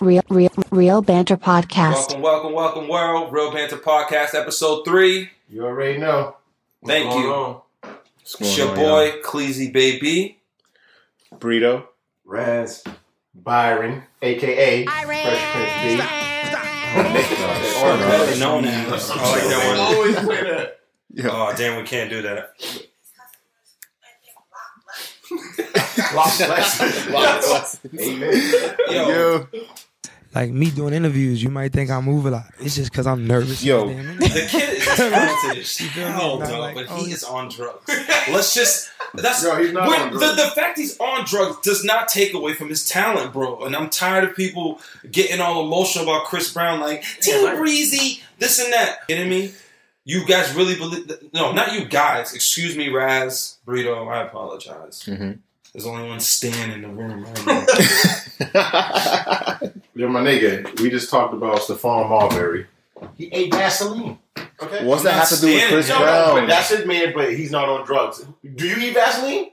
Real, real, real banter podcast. Welcome, welcome, welcome, world. Real Banter Podcast, episode three. You already know. Thank What's you. going on? It's your boy, Cleasy Baby. Burrito. Raz. Byron, aka Fresh Prince B. Better known as. I like oh, that one. Always play that. Oh, damn, we can't do that. Amen. Yo, Yo. Like me doing interviews, you might think I move a lot. It's just because I'm nervous. Yo. The kid is talented as feel hell, Not like, but oh, he is on drugs. Let's just. That's Yo, he's not when- on the, drugs. the fact he's on drugs does not take away from his talent, bro. And I'm tired of people getting all emotional about Chris Brown, like Team like- Breezy, this and that. Kidding me? You guys really believe? That, no, not you guys. Excuse me, Raz, Burrito. I apologize. Mhm. There's only one Stan in the room right now. Yo, my nigga, we just talked about Stephon Marbury. He ate Vaseline. Okay. What's I'm that have to do with Chris there. No, no, but Brown? that's his man, but he's not on drugs. Do you eat Vaseline?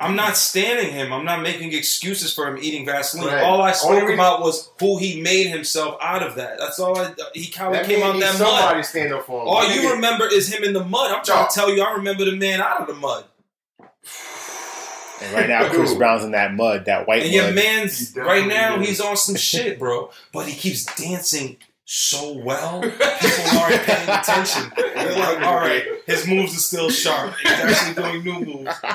I'm not standing him. I'm not making excuses for him eating Vaseline. Right. All I spoke Only about was who he made himself out of that. That's all. I, he how he That came man out needs that mud. somebody stand up for him. All you nigga, remember is him in the mud. I'm trying No. to tell you, I remember the man out of the mud. And right now, Chris Brown's in that mud, that white And your man's He right now, is. he's on some shit, bro. But he keeps dancing so well. People aren't paying attention. They're like, all right, his moves are still sharp. He's actually doing new moves.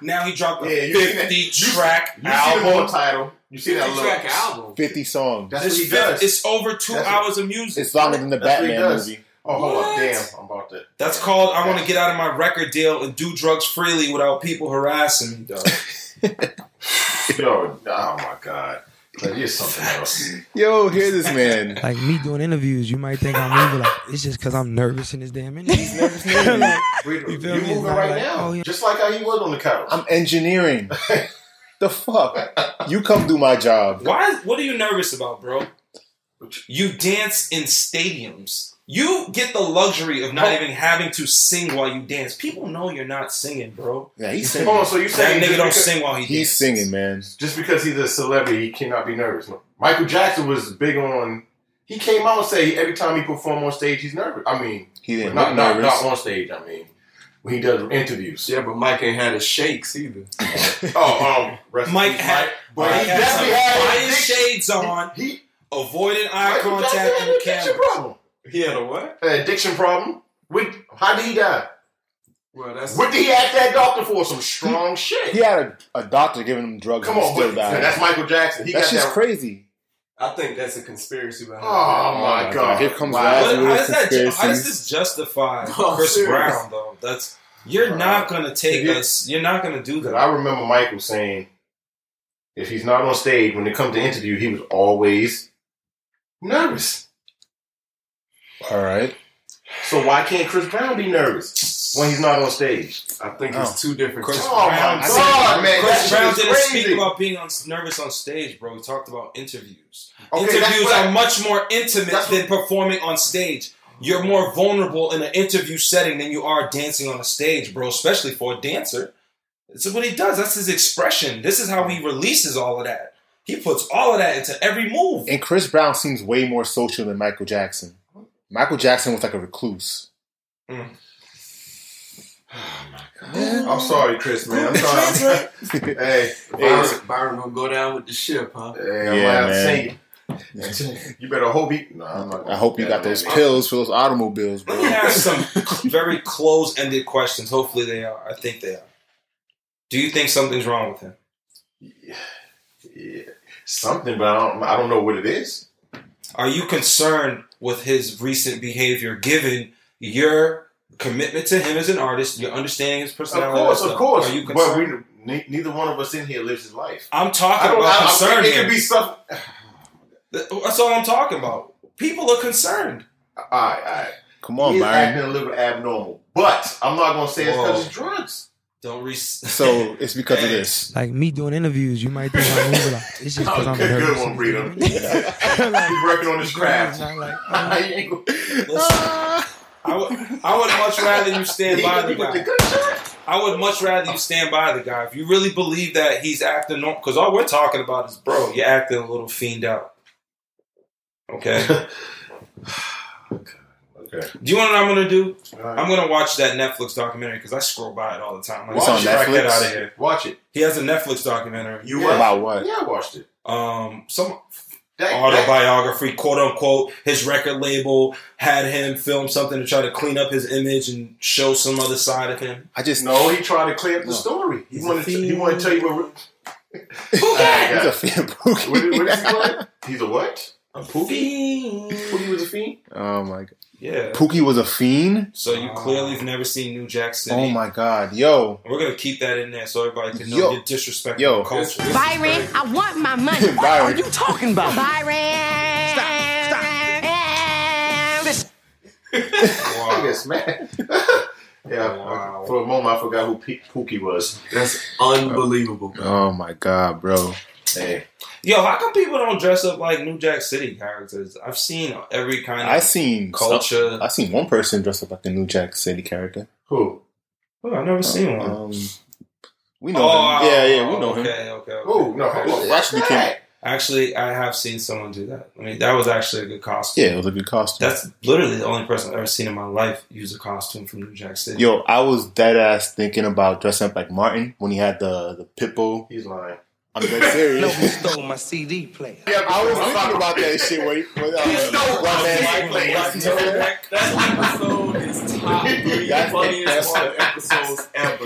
Now he dropped a Yeah, you seen that- 50 you- track You see the more album. title. You see that Fifty track album. 50 songs. That's It's, what he does. it's over two That's what- hours of music. It's longer than the That's Batman movie. Oh, hold What? on. Damn. I'm about to. That's called I want to get out of my record deal and do drugs freely without people harassing me, dog. Yo, oh my God. But here's something else. Yo, hear this man. Like me doing interviews, you might think I'm a lot. It's just because I'm nervous in this damn interview. nervous nigga. Like, Wait, You you feel me? moving Not right like, now. oh, yeah. Just like how he was on the couch. I'm engineering. the fuck? You come do my job. Why? What are you nervous about, bro? You dance in stadiums. You get the luxury of not Oh. even having to sing while you dance. People know you're not singing, bro. Yeah, he's Hold singing. on, so you That saying nigga don't sing while he He's dances. singing, man. just because he's a celebrity, he cannot be nervous? Michael Jackson was big on. He came out and say every time he performed on stage, he's nervous. I mean, He didn't not not, nervous. not on stage. I mean, when he does interviews. Yeah, but Mike ain't had his shakes either. Oh, um, rest in Mike peace, had, but Mike he had some definitely had fire addiction. shades on, He avoided eye Michael contact Jackson in had the camera. Problem. He had a what? An addiction problem. With, how did he die? Well, that's What did he ask that doctor for? Some strong shit. He had a, a doctor giving him drugs Come on, still but died. that's Michael Jackson. He That's got just that. crazy. I think that's a conspiracy behind Oh, it. my oh, my God! God. Here comes Wow. Raz. But how does, that, how does this justify Oh, Chris serious. Brown, though? That's You're not going to take You- us. You're not going to do Because that. I remember Michael saying, if he's not on stage when it comes to interview, he was always nervous. All right. So why can't Chris Brown be nervous when he's not on stage? I think Oh. it's two different. Chris types. Oh Brown- my God, man! Chris Brown didn't crazy. speak about being on, nervous on stage, bro. He talked about interviews. Okay, interviews what I- are much more intimate than performing on stage. You're more vulnerable in an interview setting than you are dancing on a stage, bro. Especially for a dancer. This is what he does. That's his expression. This is how he releases all of that. He puts all of that into every move. And Chris Brown seems way more social than Michael Jackson. Michael Jackson was like a recluse. Mm. Oh my God! I'm sorry, Chris, man. I'm sorry. hey, Byron, Byron gonna go down with the ship, huh? hey, I'm Yeah, yeah, man. man. you better hope he. No, I'm not. I hope you got those pills. pills for those automobiles, Let bro. me ask some very close-ended questions. Hopefully they are. I think they are. Do you think something's wrong with him? Yeah, something, but I don't. I don't know what it is. Are you concerned with his recent behavior given your commitment to him as an artist, your understanding his personality? Of personality? course, of course. Are you concerned? but concerned? we, neither one of us in here lives his life. I'm talking about I, concern it could be something. That's all I'm talking about. People are concerned. All right, all right. Come on, He's Byron. acting a little abnormal, but I'm not gonna say it's because it's drugs. Don't re- So it's because of this. Like me doing interviews, you might think I move a lot. It's just because I'm good, nervous. good one, Brito. Like, He's working on his craft. Like, oh, He ain't gonna- Listen, I would, I would much rather you stand by the guy. I would much rather you stand by the guy. If you really believe that he's acting, normal. because all we're talking about is, bro, you're acting a little fiend out. Okay. Okay. Do you want know what I'm gonna do? All right. I'm gonna watch that Netflix documentary because I scroll by it all the time. Like, It's on get out of here. Watch it. He has a Netflix documentary. You Yeah. About what? Yeah, I watched it. Um, some That, that, autobiography, quote unquote. His record label had him film something to try to clean up his image and show some other side of him. I just no, he tried to clear up the No. story. He He's wanted to, he wanted to tell you what. He's a fan Pookie. What, what is he called? He's a what? A Pookie? Fiend. Pookie was a fiend? Oh my god. Yeah. Pookie was a fiend? So you clearly have never seen New Jack City. Oh my god. Yo. We're gonna keep that in there so everybody can know Yo. your disrespect Yo. for culture. Byron, I want my money. What Byron. are you talking about? Byron. Stop. Stop. Listen. I Wow. guess, man. yeah, Wow. for a moment I forgot who P- Pookie was. That's unbelievable. bro. Oh my god, bro. Hey, Yo, how come people don't dress up like New Jack City characters? I've seen every kind of I seen culture. I seen one person dress up like the New Jack City character. who? Oh, I've never seen one. Um, we know him. Yeah, yeah, we know him. okay, Okay, okay. Who? No, okay. Actually, What's can- Actually, I have seen someone do that. I mean, that was actually a good costume. Yeah, it was a good costume. That's literally the only person I've ever seen in my life use a costume from New Jack City. Yo, I was dead ass thinking about dressing up like Martin when he had the the pit bull. He's lying. I'm dead serious. stole my CD player. Yeah, I was thinking about that shit when, when uh, stole One my Man CD player. Tyson- That, that episode is top three That's- funniest that's- episodes ever.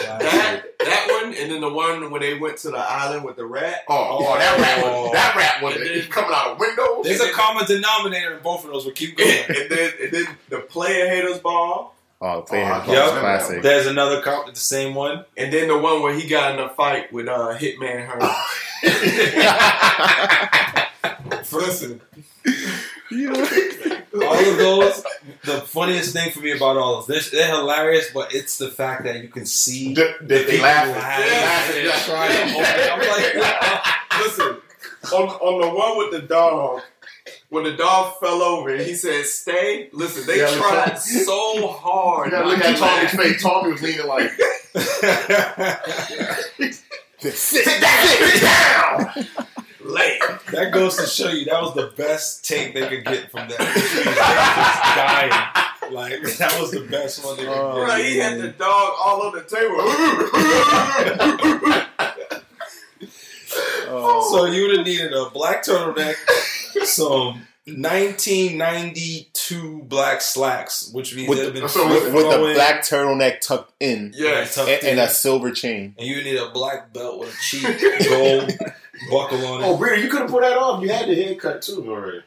That that one, and then the one where they went to the island with the rat. Oh, oh, that rat was that rat was then- he's coming out of windows. There's a common denominator in both of those. But keep going. and then and then the player haters ball, Oh, play Oh, him. yeah. classic. There's another cop, the same one. and then the one where he got in a fight with uh, Hitman Hearn. Listen, All of those. The funniest thing for me about all of this, they're hilarious, but it's the fact that you can see The- the- they people laughing. laughing Yeah. and trying to hold. I'm like, listen. On, on the one with the dog, when the dog fell over and he said, "Stay." Listen, they Yeah, look- tried so hard. You gotta look at to Tommy's face. Tommy was leaning like, Sit sit down, sit down. Lay. that goes to show you that was the best take they could get from that. Just dying. Like that was the best one they could Oh, get. Right, he had the dog all on the table. Oh, So you would have needed a black turtleneck, some 1992 black slacks, which means With they'd have the- been so with, with the black turtleneck tucked in yes. tucked and, and in. a silver chain. and you need a black belt with a cheap gold buckle on it. Oh, really? You could have put that off. You had the haircut too already.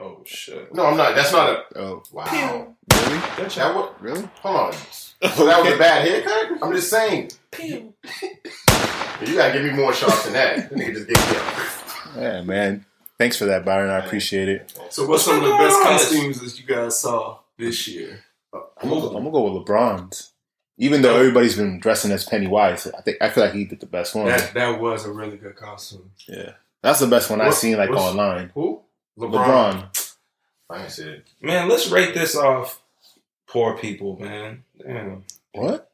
Oh shit! No, I'm not. That's not a. Oh, Wow. really? That was, Really? hold on. So that was a bad haircut? I'm just saying. Pew. You gotta give me more shots than that. That nigga just gave me a. Yeah, man. Thanks for that, Byron. I appreciate it. So, what's some of the best costumes that you guys saw this year? Uh, I'm gonna, I'm gonna go with LeBron's. Even though everybody's been dressing as Pennywise, I think I feel like he did the best one. That that was a really good costume. yeah, that's the best one I've seen like online. Who? LeBron. I ain't said. Man, let's rate this off. Poor people, man. Damn. What?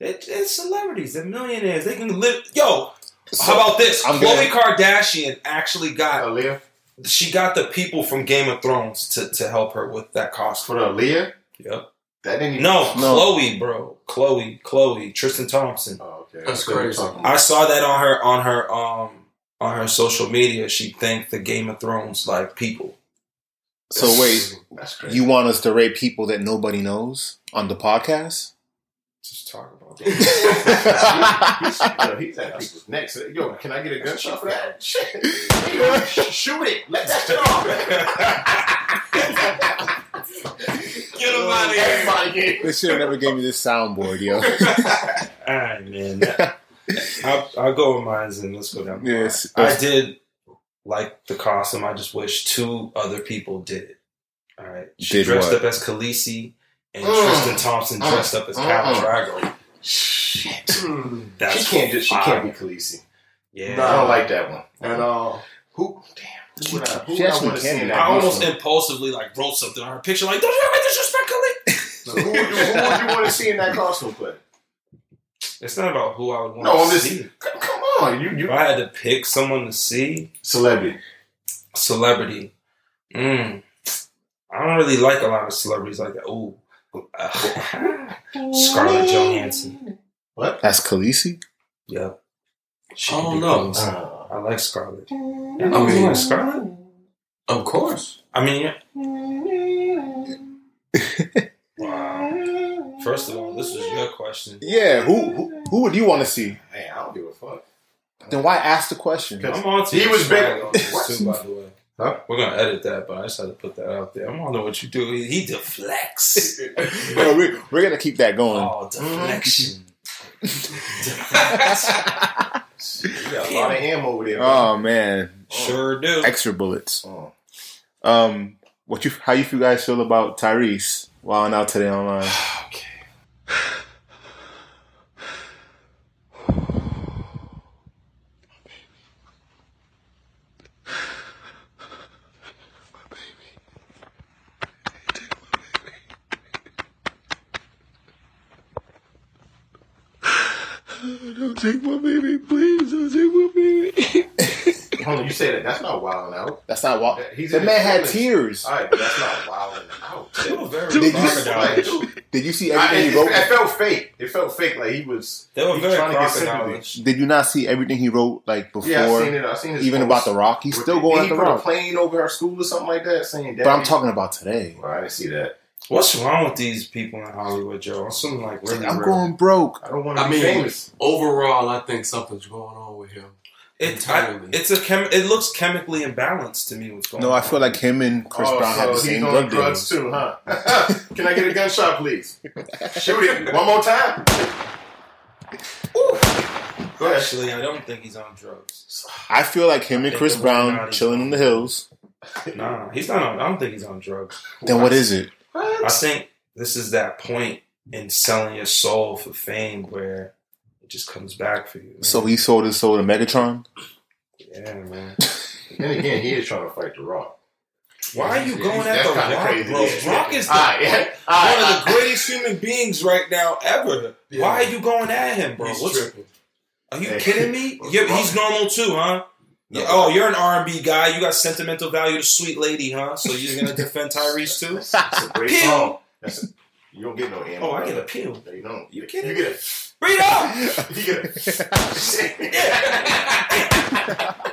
It, it's celebrities. They're millionaires. They can live. Yo, how about this? I'm Khloe gonna- Kardashian actually got Aaliyah? she got the people from Game of Thrones to, to help her with that costume. For the Aaliyah? Yep. That didn't even. No, No. Khloe, bro. Khloe, Khloe, Tristan Thompson. Oh, okay. That's what you're crazy. I saw that on her on her um on her social media. She thanked the Game of Thrones like people. So wait, you want us to rate people that nobody knows on the podcast? Just talk about he's, that. yo, he's at people's necks. Yo, can I get a gunshot for that? Shit. Yo, shoot it. Let that shit off. Get him out of here. Everybody get They should have never gave me this soundboard, yo. All right, man. I'll, I'll go with mine and let's go down. Yes. I did like the costume. I just wish two other people did it. All right. She Did dressed what? up as Khaleesi and Mm. Tristan Thompson Mm. dressed up as Mm. Khal Drogo. Shit. That's she can't. Just, she can't be Khaleesi. Yeah. I don't like that one. At all. Who? Damn. Who would I, who would I actually want to see can in be. that I almost costume? impulsively like wrote something on her picture like, "Don't you ever disrespect Khaleesi." who, would you, who would you want to see in that costume play? It's not about who I would want No, to I'm just. see. Come, come on, you If I had to pick someone to see, celebrity. celebrity. Mm. I don't really like a lot of celebrities like that. Ooh. Scarlett Johansson. What? That's Khaleesi. Yep. She I could don't know. Uh, I like Scarlett. I I mean- mean, like Scarlett. Of course. I mean, yeah. wow. First of all, this was your question. Yeah, who who, who would you want to see? man, I don't give a fuck. Then why ask the question? Because I'm on to he was big- swag on this What? too, by the way. Huh? We're gonna edit that, but I just had to put that out there. I don't know what you do. He, he deflects. No, we, we're gonna keep that going. oh, deflection. You got a lot of him over there. Oh man, Sure do. extra bullets. Oh. Um, what you? How you feel guys feel about Tyrese wilding out today online? Don't take my baby, please. Don't take my baby. Hold on, you say that. That's not wilding out. That's not wild. He's The man had feelings. tears. All right, but that's not wilding out. They were very Did you- crocodile. Did you see I, everything it, he wrote? it felt fake. It felt fake. Like he was. They were very trying to get crocodile. Did you not see everything he wrote like before? Yeah, I seen it. I seen his even about the Rock. He's still going did at he the put a Rock. plane over her school or something like that, saying. But I'm talking about today. Well, I didn't see that. What's wrong with these people in Hollywood, Joe? I'm something like really. I'm real. going broke. I don't want to I be mean, famous. overall, I think something's going on with him. It, I, it's a chem. It looks chemically imbalanced to me. What's going No, on? I feel like him and Chris oh, Brown so have the same drug drugs deals. too, huh? Can I get a gunshot, please? Shoot it one more time. Ooh. Go ahead. Actually, I don't think he's on drugs. I feel like him and Chris Brown chilling in the hills. Nah, he's not on. I don't think he's on drugs. Then what is it? I think this is that point in selling your soul for fame where it just comes back for you. man. So he sold his soul to Megatron. yeah, man. Then again, he is trying to fight the Rock. Why are you Yeah, going at the Rock, crazy. bro? Yeah. Rock is the, All right, yeah. All right, one all of the right. greatest human beings right now ever. Yeah. Why are you going at him, bro? He's What's, tripping. are you Hey. kidding me? Yeah, wrong? he's normal too, huh? Yeah, oh, you're an R&B guy. You got sentimental value to Sweet Lady, huh? So you're gonna defend Tyrese too? That's, that's a great Pew. song. That's a, you don't get no ammo. Oh, I get a peel. No, you don't. You You, kidding you get Read up. a. You get a.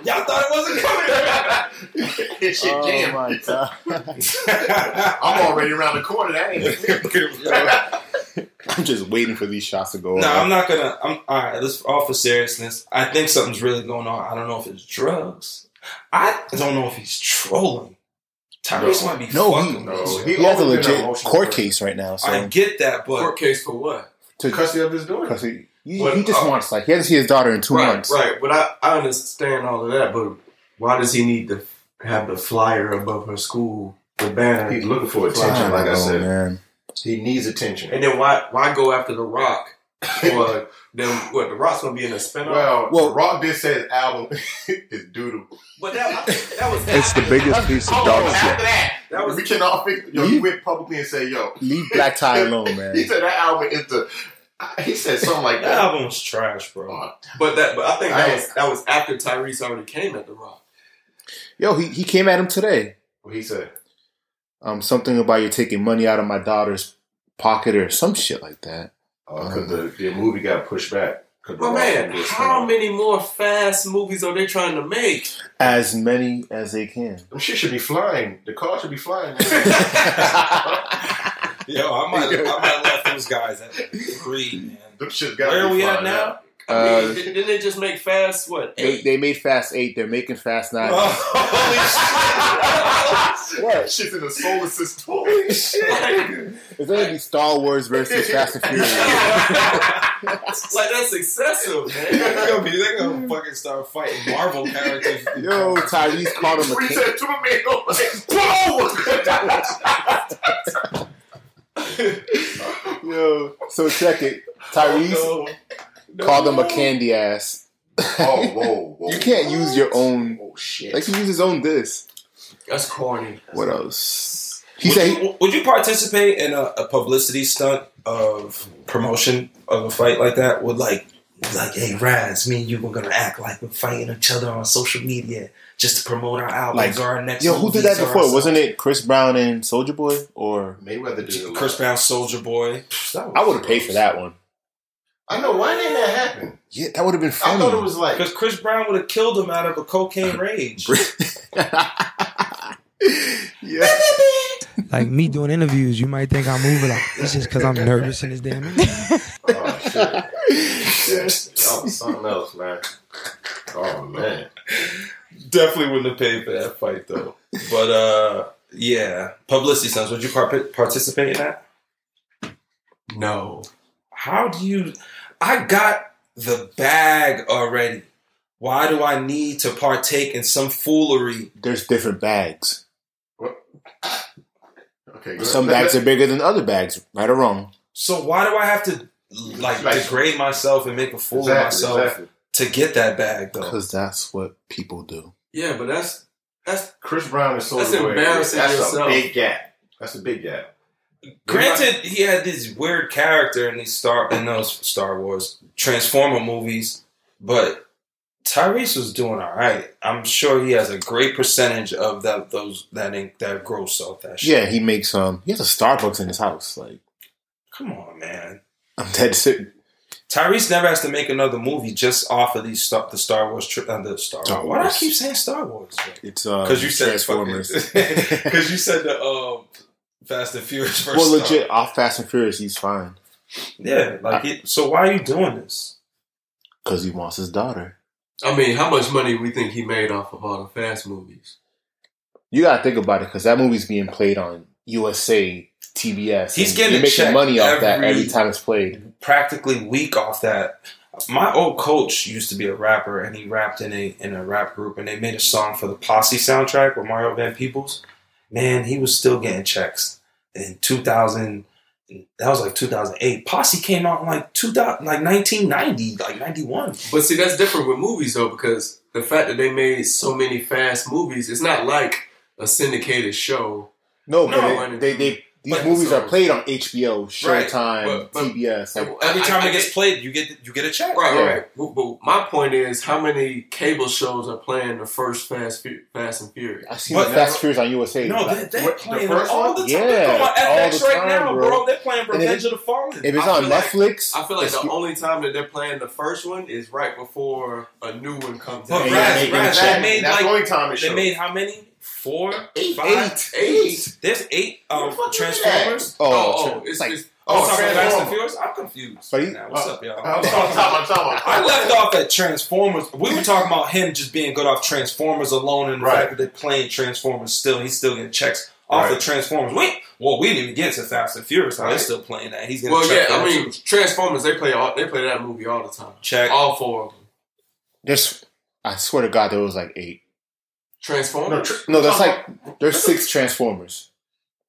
Y'all thought it wasn't coming. This shit oh jam. my god! I'm already around the corner. That ain't. I'm just waiting for these shots to go. No, off. I'm not gonna. I'm all right. Let's all for seriousness. I think something's really going on. I don't know if it's drugs. I don't know if he's trolling. Tyrese No. might be No, fucking. he- with no, he- He has a always been an legit court case right now. So I get that, but Court case for what? to Custody of his daughter. because he, he, But, he just uh, wants like he hasn't seen his daughter in two right, months. right. But I, I understand all of that. But why does he need to have the flyer above her school, the banner? He's looking for attention. Like I don't know, said, man. He needs attention. and then why why go after the Rock? or then what? The Rock's gonna be in a spinoff. Well, Well- well, Rock did say his album is doodle. but that that was It's the biggest piece of dog shit. after that, That was- we can all figure. Yo, he went publicly and say, "Yo, Leave Black Tie alone, man. he said that album is the. He said something like that that. album was trash, bro. Oh, But that but I think that I- was that was after Tyrese already came at the Rock. Yo, he, he came at him today. what he said. Um, something about you taking money out of my daughter's pocket or some shit like that. Because the, the movie got pushed back. the But man, how coming out. many more fast movies are they trying to make? As many as they can. Them shit should be flying. The car should be flying. Yo, I might, I might left those guys at three, man. Them shit's got Where to are we at now? I Uh, mean, didn't they just make Fast what? They, Eight? they made Fast 8. They're making Fast 9. Holy shit! What? Shit's in the solar system. Holy shit! It's going to be Star Wars versus Fast and Furious. like that's excessive, man. They're gonna, be, they're gonna fucking start fighting Marvel characters. Yo, Tyrese called him a He king. said to my man, Yo, so check it. Tyrese called them a candy ass. Oh, whoa, whoa. You can't use your own. Oh, shit. Like, he used his own this. That's corny. What else? He Would said, you, would you participate in a, a publicity stunt of promotion of a fight like that Would, like like, hey, Raz, me and you were gonna act like we're fighting each other on social media just to promote our albums Like, or our next. Yo, who did that before? Wasn't it Chris Brown and Soulja Boy? Or Mayweather did. Chris Brown, Soulja Boy? I would have paid for that one. I know. Why didn't that happen? Yeah, that would have been funny. I funny. thought it was like. Because Chris Brown would have killed him out of a cocaine rage. yeah. Like me doing interviews, you might think I'm moving like it's just because I'm nervous in this damn interview. Oh shit! yeah, that was something else, man. Oh man. Definitely wouldn't have paid for that fight though. But uh, yeah, publicity stunts. Would you par- participate in that? No. How do you? I got the bag already. Why do I need to partake in some foolery? There's different bags. Okay. Some bags are bigger than other bags, right or wrong. So why do I have to like Like- degrade myself and make a fool Exactly, of myself exactly. to get that bag though? Because that's what people do. Yeah, but that's that's Chris Brown is so That's Boy. embarrassing That's yourself. a big gap. That's a big gap. Granted, he had this weird character in these Star in those Star Wars Transformer movies, but Tyrese was doing all right. I'm sure he has a great percentage of that those that ink that gross off that shit. Yeah, he makes um he has a Starbucks in his house. Like Come on, man. I'm dead serious. Tyrese never has to make another movie just off of these stuff. the Star Wars tri- uh, the Star. Star Wars. Why do I keep saying Star Wars? It's uh Because you said Transformers. Because you said the um, Fast and Furious. Versus well, Star legit off Fast and Furious, he's fine Yeah, like it, so. Why are you doing this? because he wants his daughter. I mean, how much money we think he made off of all the fast movies? You gotta think about it because that movie's being played on USA, TBS. He's getting you're making money off that every- every time it's played. Practically week off that. My old coach used to be a rapper, and he rapped in a in a rap group, and they made a song for the Posse soundtrack with Mario Van Peebles. Man, he was still getting checks in 2000. That was like 2008. Posse came out in like 2000, like 1990, like 91. But see, that's different with movies though, because the fact that they made so many fast movies, it's not like a syndicated show. No, No, but they, they, they these but- movies so- are played on HBO, Right, Showtime, but- but- TBS. Like, Every time I it gets played, you get you get a check. Right, Yeah. right. But, but my point is, how many cable shows are playing the first Fast Fast and Furious? I see But- Fast and Furious on USA. No, they, they're What, the playing first all one? the time. Yeah, they're on all FX the right time, now, bro. bro. They're playing And Revenge it- of the Fallen. if it's on feel like- Netflix, I feel like it's- the only time that they're playing the first one is right before a new one comes out. Yeah, Raz, they- they Raz, they made That's like the only time it they made how many? Four, Eight. five, Eight. Eight. There's eight um, What the fuck is Transformers. oh, Oh, oh, it's, like- it's Oh, Oh, talking Fast and Transformers. Furious. I'm confused. But he- now. What's up, y'all? I, I'm talking talking about. I'm talking I left off at Transformers. We were talking about him just being good off Transformers alone, and the Right. fact that they're playing Transformers still. He's still getting checks off Right. of Transformers. Wait, well, we didn't even get to Fast and Furious. How they're still playing that. He's getting well, yeah. I mean, too. Transformers. They play all, they play that movie all the time. check. All four of them. there's, I swear to God, there was like eight. No, Transformers. tr- No, that's I'm like there's six Transformers.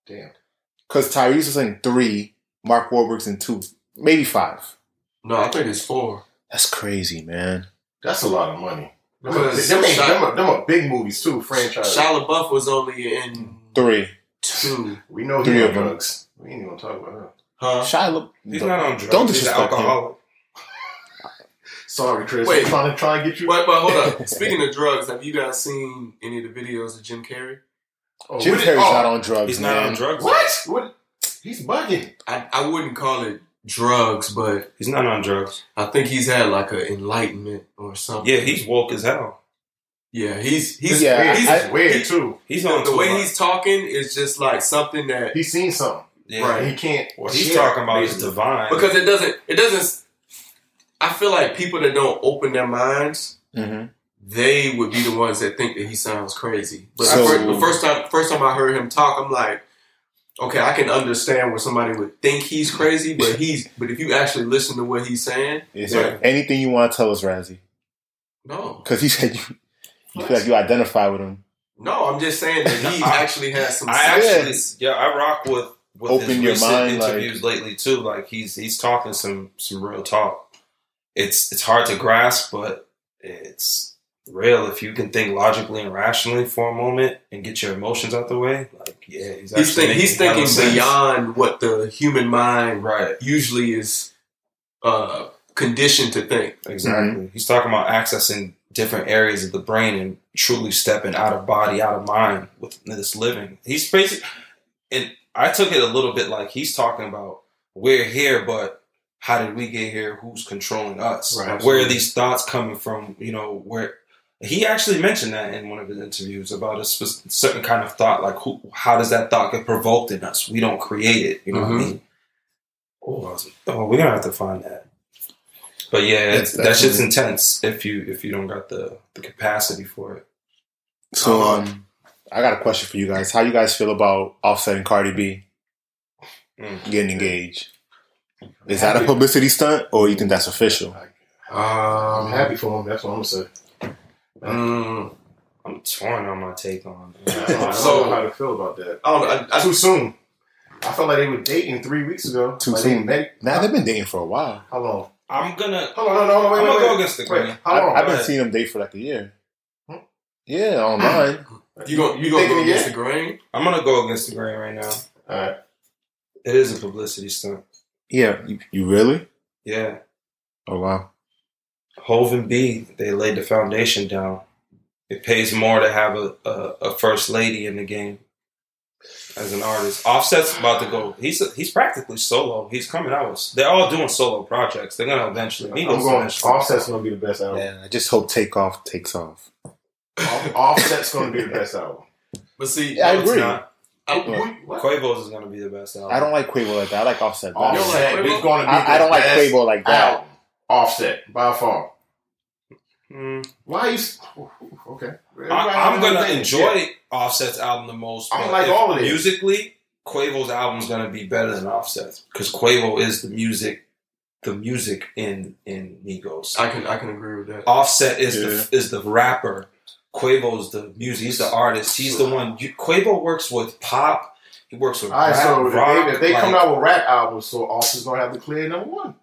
Damn. Because Tyrese was in three, Mark Wahlberg's in two, maybe five. no, I think it's four. That's crazy, man. That's a lot of money. Them, are- Because them, ain't- them, are- them are big movies too. Franchise. Shia LaBeouf was only in Three. two. we know Three he on of them. drugs. We ain't even gonna talk about her. Huh? Shia La- He's don't- on drugs. Don't He's an disrespect him. alcoholic. Sorry, Chris. Wait. I'm trying to try and get you. But, but hold up. Speaking of drugs, have you guys seen any of the videos of Jim Carrey? Oh, Jim Carrey's oh, not on drugs, He's man. not on drugs. What? What? He's bugging. I, I wouldn't call it drugs, but He's not on drugs. I think he's had like an enlightenment or something. Yeah, he's woke as hell. yeah, he's he's Yeah, weird. he's, He's weird he- too. He's on the way he's talking is just like something that He's seen something. yeah. right. He can't. What he's talking about is divine. because it doesn't it doesn't. I feel like people that don't open their minds, hmm they would be the ones that think that he sounds crazy. But So- the, first, the first time first time I heard him talk, I'm like, okay, I can understand where somebody would think he's crazy, but he's but if you actually listen to what he's saying, Is Yeah. there anything you want to tell us, Razzie? no, Because he said you, you feel like you identify with him. no, I'm just saying that he actually has some. I substance. actually, yeah, I rock with, with Open his your recent mind, like- interviews lately too. Like he's he's talking some some real talk. It's it's hard to grasp, but it's real if you can think logically and rationally for a moment and get your emotions out the way. Like yeah, he's He's, think, he's hella thinking sense. beyond what the human mind right. usually is uh, conditioned to think. Exactly. He's talking about accessing different areas of the brain and truly stepping out of body, out of mind with this living. He's basically, and I took it a little bit like he's talking about we're here, but how did we get here? Who's controlling us? Right, where are these thoughts coming from? You know, where he actually mentioned that in one of his interviews about a certain kind of thought, like who, how does that thought get provoked in us? We don't create it. You know what I Mhm. mean? Oh, oh, we're gonna have to find that. But yeah, it's, That's that shit's intense if you if you don't got the the capacity for it. So, Uh-huh. um, I got a question for you guys. How you guys feel about Offset and Cardi B Mm. getting engaged? Is that a publicity stunt, or you think that's official? I'm Um, happy for him. That's what I'm gonna say. mm, I'm torn on my take on. I don't, I don't So- know how to feel about that. I don't know. I, I, Too soon. I felt like they were dating three weeks ago. Too Like, soon. They, Nah, they've been dating for a while. how long? I'm gonna Hold on, no, no, no, wait, I'm wait, gonna wait. go against the grain. how long? I've been Right. seeing them date for like a year. Hmm? Yeah, online. you go, you go Thinking go against the grain. I'm gonna go against the grain right now. All right. It is a publicity stunt. Yeah, you, you really? Yeah, Oh wow. Hov and B they laid the foundation down. It pays more to have a, a, a first lady in the game as an artist. Offset's about to go. He's he's practically solo. He's coming out. With, they're all doing solo projects. They're gonna eventually. I'm going. eventually. Offset's gonna be the best album. Man, I just hope Takeoff takes off. Off- Offset's gonna be the best album. But see, Yeah, I No, it's agree. not. I, Quavo's is gonna be the best album. I don't like Quavo like that. I like Offset. better. Offset You don't like is gonna be. I, I don't like best Quavo like that. album. Offset by far. Mm. Why you? Okay. I, I'm gonna Yeah. enjoy Offset's album the most. I but like all of it. Musically, Quavo's album is gonna be better than Offset's because Quavo is the music, the music in in Migos. I can I can agree with that. Offset is the is the rapper. Quavo's the music. He's the artist. He's the one. You, Quavo works with pop. He works with All right, rap, so if rock. they, if they like, come out with rap albums, so Offset's gonna have to clear number one.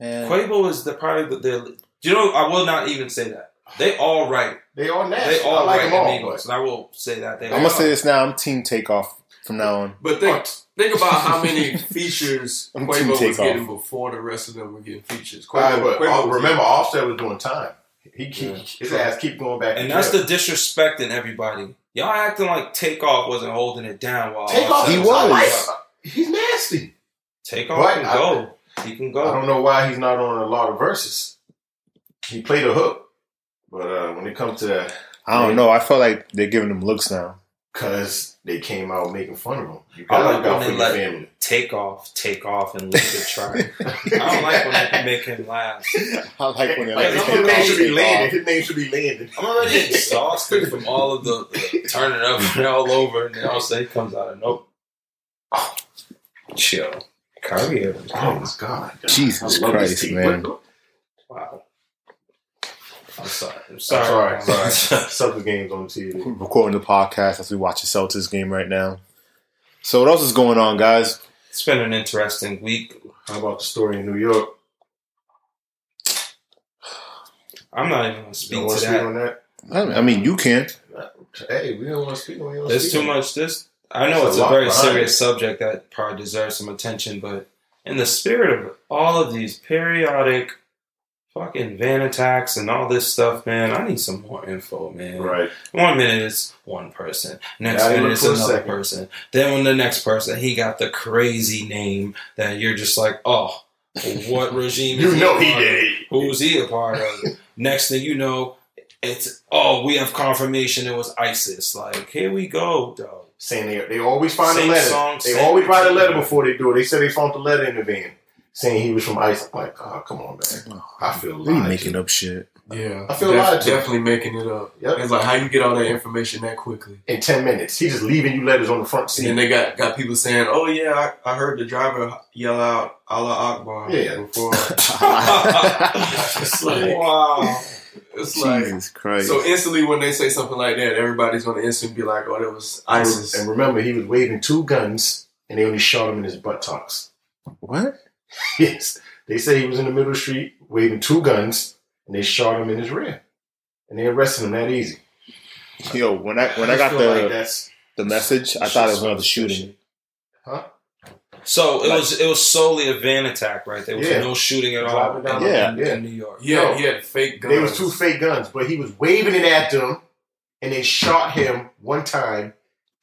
Man, Quavo is the probably the, the. You know, I will not even say that. They all right. They all nasty. They all I like right them all. in and I will say that they. I'm gonna say this now. I'm Team Takeoff from now on. But think think about how many features Quavo was Takeoff. getting before the rest of them were getting features. All right, but Quavo uh, remember, Offset was doing time. He keep, Yeah. his ass keep going back. And that's jail. the disrespect in everybody. Y'all acting like Takeoff wasn't holding it down while Takeoff. Offset He I was. He's nasty. Takeoff But can I- go. He can go. I don't know why he's not on a lot of verses. He played a hook, but uh, when it comes to that, I don't know. I feel like they're giving him looks now. because they came out making fun of him, you gotta like look out when for they your let- family. Take off, take off, and leave it try. I don't like when they can make him laugh. I like when they Like, like his name should be Takeoff. landed. His name should be landed. I'm already exhausted from all of the, the turning up and all over, and then all of a sudden he comes out of nope. Chill. Kyrie Irving. Oh my god! Jesus I love this Christ, man. Wow. I'm sorry. I'm I'm sorry. sorry, sorry. Celtics games on TV. We're recording the podcast as we watch the Celtics game right now. So what else is going on, guys? It's been an interesting week. How about the story in New York? I'm not even going to speak to to speak that. on that? I I mean, you can't. Hey, we don't want to speak on it. There's too much. This I know There's it's a a very behind serious subject that probably deserves some attention, but in the spirit of all of these periodic fucking van attacks and all this stuff, man, I need some more info, man. Right. One minute it's one person, next Gotta minute it's another person. Then when the next person, he got the crazy name that you're just like, oh, what regime? You know a he did. Who's he a part of? Next thing you know, it's oh, we have confirmation it was ISIS. Like, here we go, dog. Saying they, they always find Same a letter. song, they always write a letter before they do it. They said they found the letter in the van saying he was from ICE. I'm like, oh, come on, man. I feel They be lied making to. up shit. Yeah, I feel lied to. definitely making it up. Yep. It's like how you get all that information that quickly. in 10 minutes. He just leaving you letters on the front seat. And they got got people saying, "Oh yeah, I, I heard the driver yell out Allah Akbar." Yeah. Before. it's like, wow. it's like Jesus Christ. so instantly when they say something like that, everybody's gonna instantly be like, "Oh, that was ISIS." And remember, he was waving two guns and they only shot him in his buttocks. what? Yes. They say he was in the middle of the street waving two guns and they shot him in his rear. And they arrested him that easy. Yo, when I when I just got the like that's the message, I thought it was another shooting. Huh? So it Like- was it was solely a van attack, right? There was Yeah. no shooting at all Driving down in, in, yeah. in New York. Yeah, had, No. he had fake guns. There was two fake guns, but he was waving it at them, and they shot him one time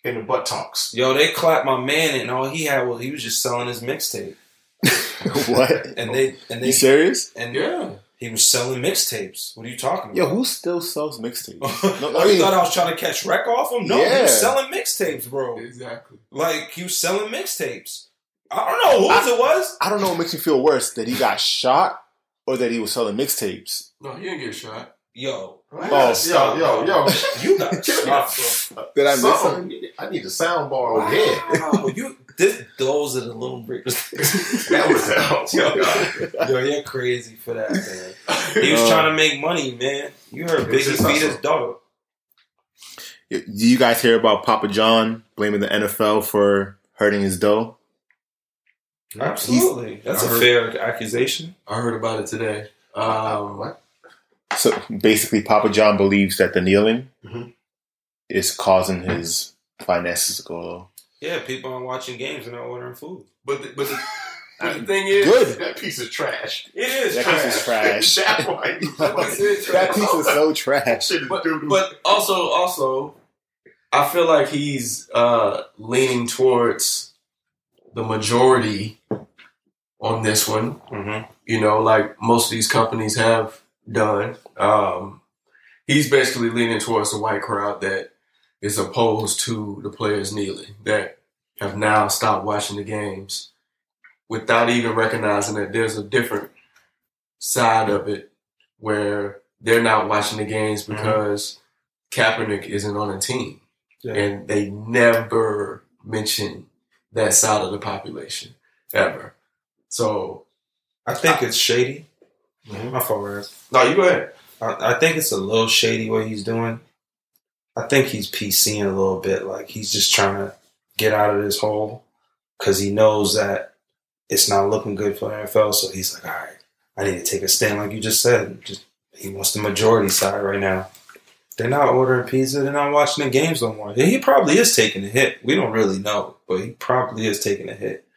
in the buttocks. Yo, they clapped my man, and all he had was he was just selling his mixtape, what? and they and they You serious? and Yeah. he was selling mixtapes. What are you talking about? Yo, who still sells mixtapes? no, No, I mean- you thought I was trying to catch wreck off him? No, he was selling mixtapes, bro. Exactly. Like he was selling mixtapes. I don't know whose it was. I don't know what makes me feel worse that he got shot or that he was selling mixtapes. No, he didn't get shot. Yo, Oh, yo, yo, yo! you got shot, bro. Did I miss Something. something? I need a sound bar over here. You this, those are the little bricks. That was oh Yo, yo, you're crazy for that, man. He was Uh, trying to make money, man. You heard It's Biggie just beat his hustle. dog. Do you guys hear about Papa John blaming the NFL for hurting his dough? Absolutely, that's I a heard- fair accusation. I heard about it today. Um, what? So basically, Papa John believes that the kneeling Mhm. is causing his finances to go low. Yeah, people aren't watching games and not ordering food. but the, but the, but the thing is, Good. That piece of trash. It is That piece is trash. That's why you- That's. That piece is so trash. Shit is But, doo-doo. but also, also, I feel like he's uh, leaning towards the majority on this one. Mm-hmm. You know, like most of these companies have done. Um, he's basically leaning towards the white crowd that is opposed to the players kneeling, that have now stopped watching the games without even recognizing that there's a different side of it where they're not watching the games because Kaepernick isn't on a team. Yeah. And they never mention that side of the population ever. So, I think it's shady. Mhm. My fault, no, you go ahead. I, I think it's a little shady what he's doing. I think he's PCing a little bit. Like he's just trying to get out of this hole because he knows that it's not looking good for the NFL. So he's like, all right, I need to take a stand, like you just said. Just he wants the majority side right now. They're not ordering pizza. They're not watching the games no more. He probably is taking a hit. We don't really know, but he probably is taking a hit.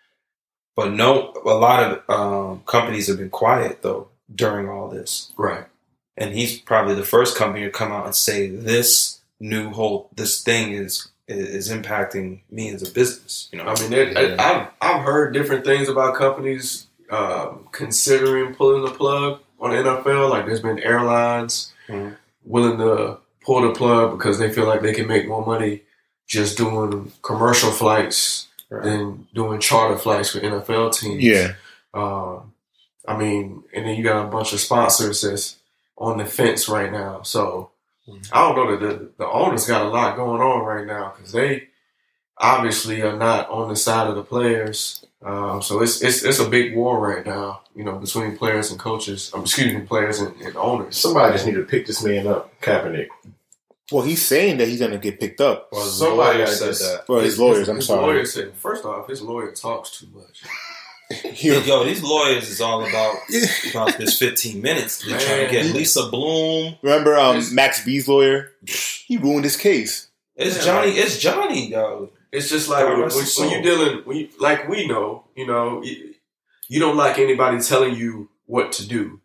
But no, a lot of um, companies have been quiet though during all this Right. and he's probably the first company to come out and say this new whole this thing is is impacting me as a business. You know, I mean, it, I, I've I've heard different things about companies um, considering pulling the plug on the NFL. Like, there's been airlines Mhm. willing to pull the plug because they feel like they can make more money just doing commercial flights Right. than doing charter flights for NFL teams. Yeah. Um, I mean, and then you got a bunch of sponsors that's on the fence right now. So I don't know that the, the owners got a lot going on right now because they obviously are not on the side of the players. Um, so it's, it's it's a big war right now, you know, between players and coaches. Um, excuse me, players and, and owners. Somebody just need to pick this man up, Kaepernick. Well, he's saying that he's going to get picked up. well, his somebody lawyer said this- that. Well, his lawyers, I'm his sorry. Lawyer said, first off, his lawyer talks too much. He- Yo, these lawyers is all about about this 15 minutes. They're trying to get Lisa Bloom. Remember um, Max B's lawyer? He ruined his case. It's Yeah, Johnny. like- It's Johnny, though. It's just like when, when, when you're dealing, when you, like we know, you know, you, you don't like anybody telling you what to do.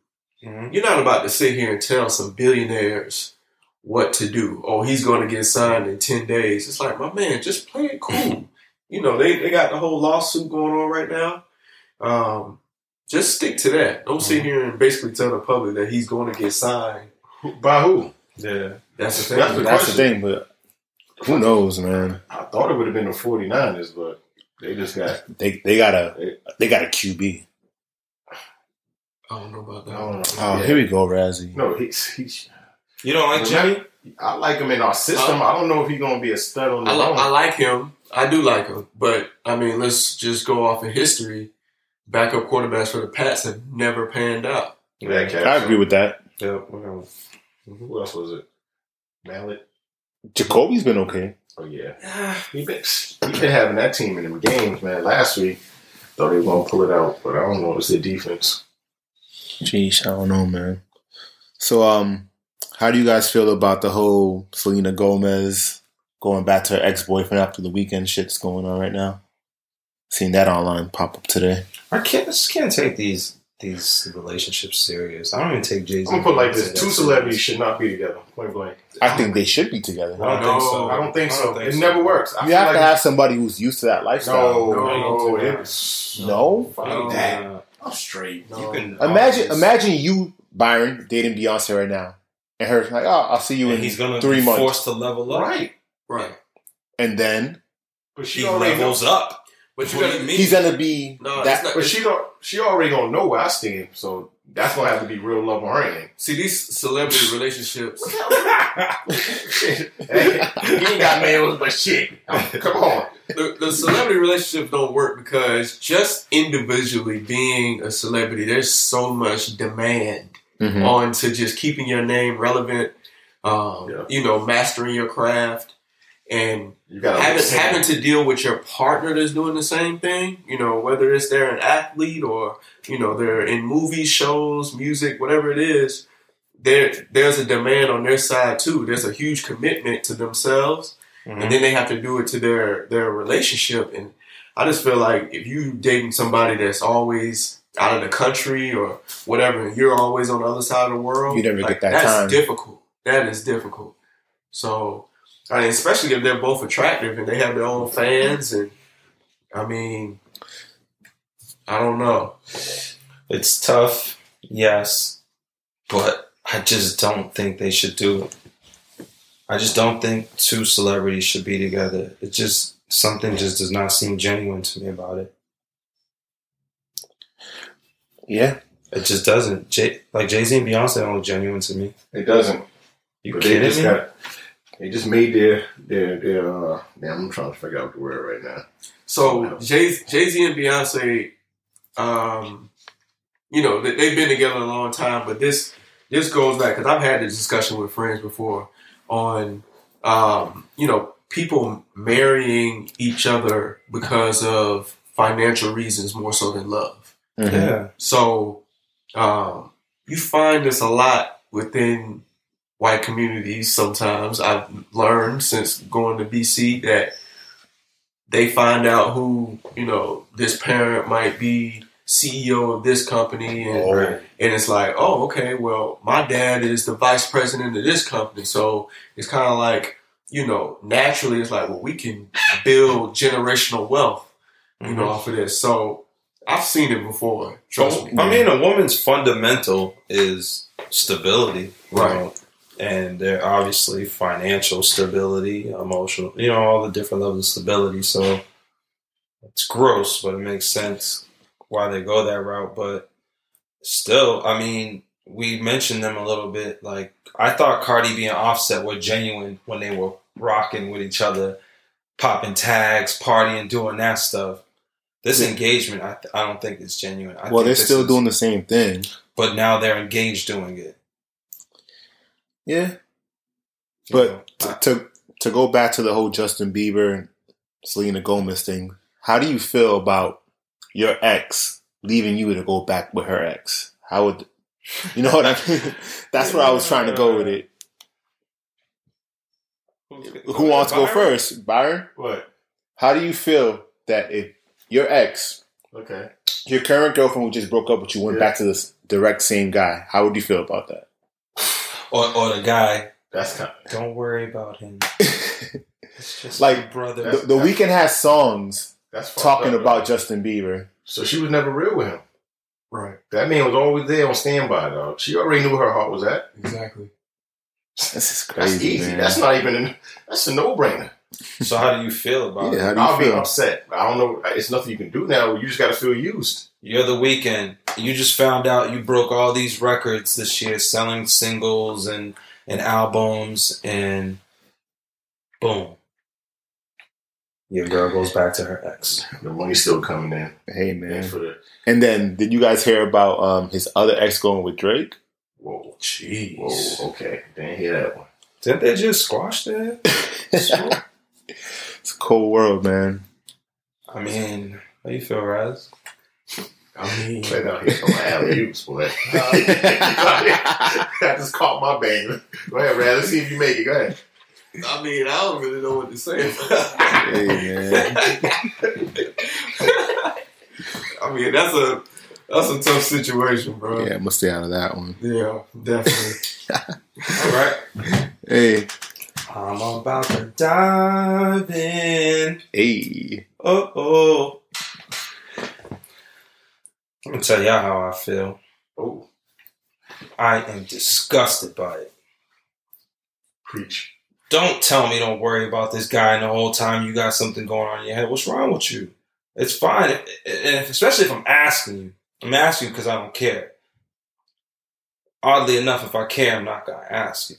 Mhm. You're not about to sit here and tell some billionaires what to do. Oh, he's going to get signed in 10 days. It's like, my man, just play it cool. you know, they, they got the whole lawsuit going on right now. Um, just stick to that. Don't sit here and basically tell the public that he's going to get signed. By who? Yeah. That's the thing. That's the That's the question. thing, but who knows, man? I thought it would have been the 49ers, but they just got. They they got a they got a QB. I don't know about I that. don't know. Oh, Yeah. here we go, Razzie. No, he's, he's. You don't like Jimmy? I like him in our system. I don't know if he's going to be a stud on the I, li- own. I like him. I do like him. But, I mean, let's just go off of history. Backup quarterbacks for the Pats have never panned out. Yeah, I agree with that. Yeah. whatever. Who else was it? Mallett. Jacoby's been okay. Oh yeah, he been he been having that team in them games, man. Last week thought they were gonna pull it out, but I don't know. It's their defense. Jeez, I don't know, man. So, um, how do you guys feel about the whole Selena Gomez going back to her ex boyfriend after the Weeknd shit's going on right now? Seen that online pop up today. I can't I just can't take these these relationships serious. I don't even take Jay Z. I'm gonna put like this: two celebrities should not be together. Point blank. I think they should be together. I don't think so. I don't think so. think it so. never works. I You have like to have somebody who's used to that lifestyle. no, No, no, no. it's No? fuck No, that. I'm straight. You can Imagine, always- imagine you, Byron, dating Beyonce right now, and her like, "Oh, I'll see you and in he's gonna three be months," forced to level up. Right, Right. and then but she He levels knows. up. But you What do gotta you mean? he's gonna be No, that. not- But she don't. She already gonna know where I stand. So that's gonna have to be real love on her end. see these celebrity relationships. hey, he ain't got nails, but shit. Come on. the, the celebrity relationships don't work because just individually being a celebrity, there's so much demand Mhm. on to just keeping your name relevant, um, Yeah. you know, mastering your craft, and You got having, having to deal with your partner that's doing the same thing. You know, whether it's they're an athlete or you know they're in movies, shows, music, whatever it is. There, there's a demand on their side too. There's a huge commitment to themselves Mhm. and then they have to do it to their their relationship and i just feel like if you dating somebody that's always out of the country or whatever and you're always on the other side of the world You never like, get that that's time. difficult that is difficult so I mean, especially if they're both attractive and they have their own fans and i mean i don't know It's tough, yes, but I just don't think they should do it. I just don't think two celebrities should be together. It just something just does not seem genuine to me about it. Yeah, It just doesn't. Jay, like Jay Z and Beyonce don't look genuine to me. It doesn't. You But they kidding just me? got. They just made their their their. Uh, damn, I'm trying to figure out the word right now. So Jay Jay Z and Beyonce, um, you know, they, they've been together a long time, but this this goes back because I've had this discussion with friends before on, um, you know, people marrying each other because of financial reasons more so than love. Mhm. yeah. So um, you find this a lot within white communities. Sometimes I've learned since going to BC that they find out who you know this parent might be CEO of this company, and Oh. And it's like, oh, okay, well, my dad is the vice president of this company, so it's kind of like you know naturally it's like, well, we can build generational wealth, you know, mm-hmm. off of this. So I've seen it before. Trust oh, me. I mean, a woman's fundamental is stability, Right. know, and they're obviously financial stability, emotional, you know, all the different levels of stability. So it's gross, but it makes sense why they go that route. But still, I mean, we mentioned them a little bit. Like, I thought Cardi B and Offset were genuine when they were rocking with each other, popping tags, partying, doing that stuff. This Yeah. engagement, I, I don't think it's genuine. I well, think they're still is- doing the same thing. but now they're engaged doing it. Yeah, but t- to to go back to the whole Justin Bieber and Selena Gomez thing, how do you feel about your ex leaving you to go back with her ex? How would you know what I mean? That's where I was trying to go with it. Who wants to go first, Byron? What? How do you feel that if your ex, Okay. your current girlfriend who just broke up with you, went Yeah. back to this direct same guy? How would you feel about that? Or, or the guy, That's kind. Of, don't worry about him. It's just Like, brother. the, the Weeknd has songs That's talking up, about man. Justin Bieber. So she was never real with him. Right. That man was always there on standby, dog. She already knew where her heart was at. Exactly. This is That's crazy, easy. man. That's not even. A, that's a no brainer. So how do you feel about yeah, it? how do I'll you be upset. I don't know. It's nothing you can do now. You just got to feel used. You're the Weeknd. You just found out you broke all these records this year, selling singles and and albums, and boom, your girl goes back to her ex. The money's still coming in. Hey, man. for the And then, did you guys hear about um, his other ex going with Drake? whoa, Jeez. whoa, okay, didn't hear that one. Didn't they just squash that? It's a cold world, man. I mean, how you feel, Raz? I mean, Check out here from my alley oops, boy. I just caught my bang. Go ahead, Brad. Let's see if you make it. Go ahead. I mean, I don't really know what to say. Hey, man. that's a that's a tough situation, bro. Yeah, I'm gonna stay out of that one. Yeah, definitely. All right. Hey, I'm about to dive in. hey. Oh, oh. I'm gonna tell y'all how I feel. Oh, I am disgusted by it. preach. Don't tell me don't worry about this guy and the whole time you got something going on in your head. What's wrong with you? It's fine, and especially if I'm asking you. I'm asking you because I don't care. Oddly enough, if I care, I'm not gonna ask you.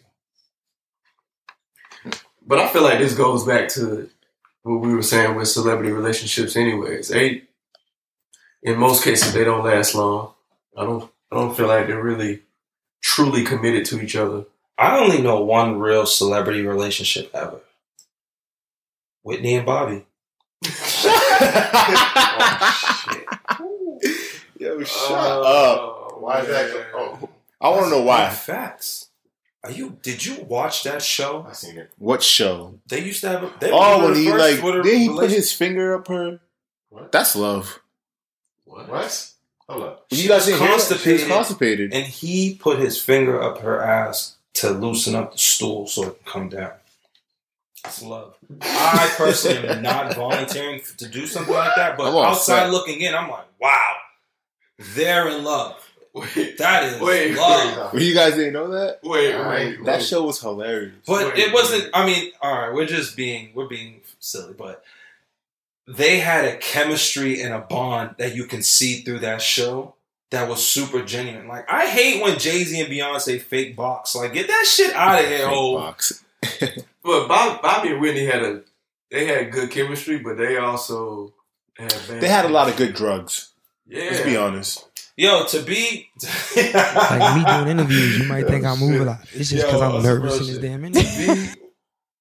But I feel like this goes back to what we were saying with celebrity relationships. Anyways, they in most cases they don't last long. I don't. I don't feel like they're really truly committed to each other. I only know one real celebrity relationship ever. Whitney and Bobby. Yo, shut Uh, up. Why is that? Oh, I want to know why. Facts. Are you? Did you watch that show? I seen it. What show? They used to have. A, they Oh, were when the he first like, Twitter did he put his finger up her? What? That's love. What? What? Hold up. She you guys was didn't hear that? She was constipated. constipated. and he put his finger up her ass to loosen up the stool so it can come down. That's love. I personally am not volunteering to do something like that, but outside looking in, I'm like, wow, they're in love. Wait, That is Wait, love. Well, you guys didn't know that? wait, Alright, wait, That wait. show was hilarious. But Wait, it wasn't. wait. I mean, all right, we're just being we're being silly, but they had a chemistry and a bond that you can see through that show that was super genuine. Like I hate when Jay Z and Beyonce fake box. Like get that shit out of here, Fake oh. box. But Bob, Bobby and Whitney had a they had good chemistry, but they also had bad They had a lot of good drugs. Yeah, Let's be honest. Yo, to be Like me doing interviews, you might think I move a lot. It's just because I'm nervous in this damn interview.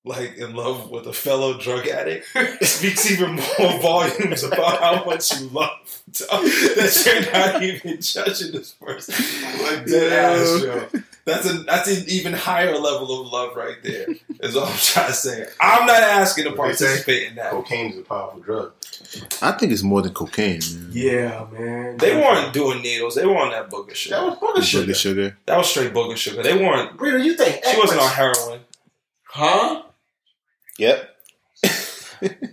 like in love with a fellow drug addict speaks even more volumes about how much you love that you're not even judging this person. Like dead ass, yo. That's a that's an even higher level of love right there. Is all I'm trying to say. I'm not asking to What they say? participate in that. Cocaine is a powerful drug. I think it's more than cocaine. Man. yeah, man. They weren't doing needles. They were on that booger shit. That was booger Sugar, sugar. sugar. That was straight booger sugar. They weren't. Rita, you think She wasn't on Equus- heroin. huh? Yep.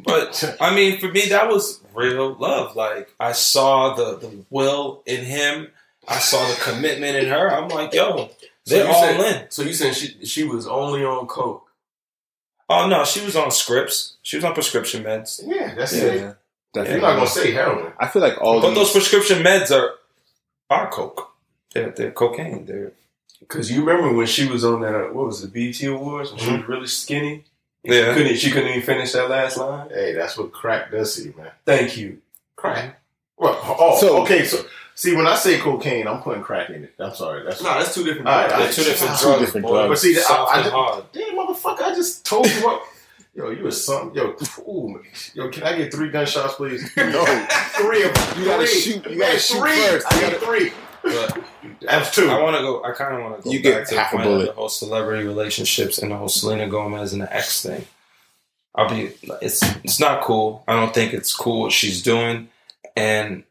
But I mean, for me, that was real love. Like I saw the the will in him. I saw the commitment in her. I'm like, yo, they're you all said- in. So you saying she she was only on coke? Oh no, she was on scripts. She was on prescription meds. Yeah, that's Yeah. it. You're Definitely. You're not gonna say heroin. I feel like all But these, those prescription meds are are coke. They're they're cocaine. They're Because you remember when she was on that uh, what was it BT Awards when she was really skinny. Yeah. She couldn't she couldn't even finish that last line. Hey, that's what crack does to you, man. Thank you. Crack. Well, oh, So- okay. So, see, when I say cocaine, I'm putting crack in it. I'm sorry. That's No, that's two different. All right, drugs. they're two different Two drugs. different boy. drugs. But see, I- Soft I and just- hard. Damn, motherfucker! I just told you what. Yo, you was something. Yo, ooh, yo, can I get three gunshots, please? No. three of them. You gotta Three. shoot- you gotta shoot three. first. I You gotta- three. But That's two. I want to go. I kind of want to go You back get to the half a point bullet. the whole celebrity relationships and the whole Selena Gomez and the X thing. I'll be. It's it's not cool. I don't think it's cool what she's doing, and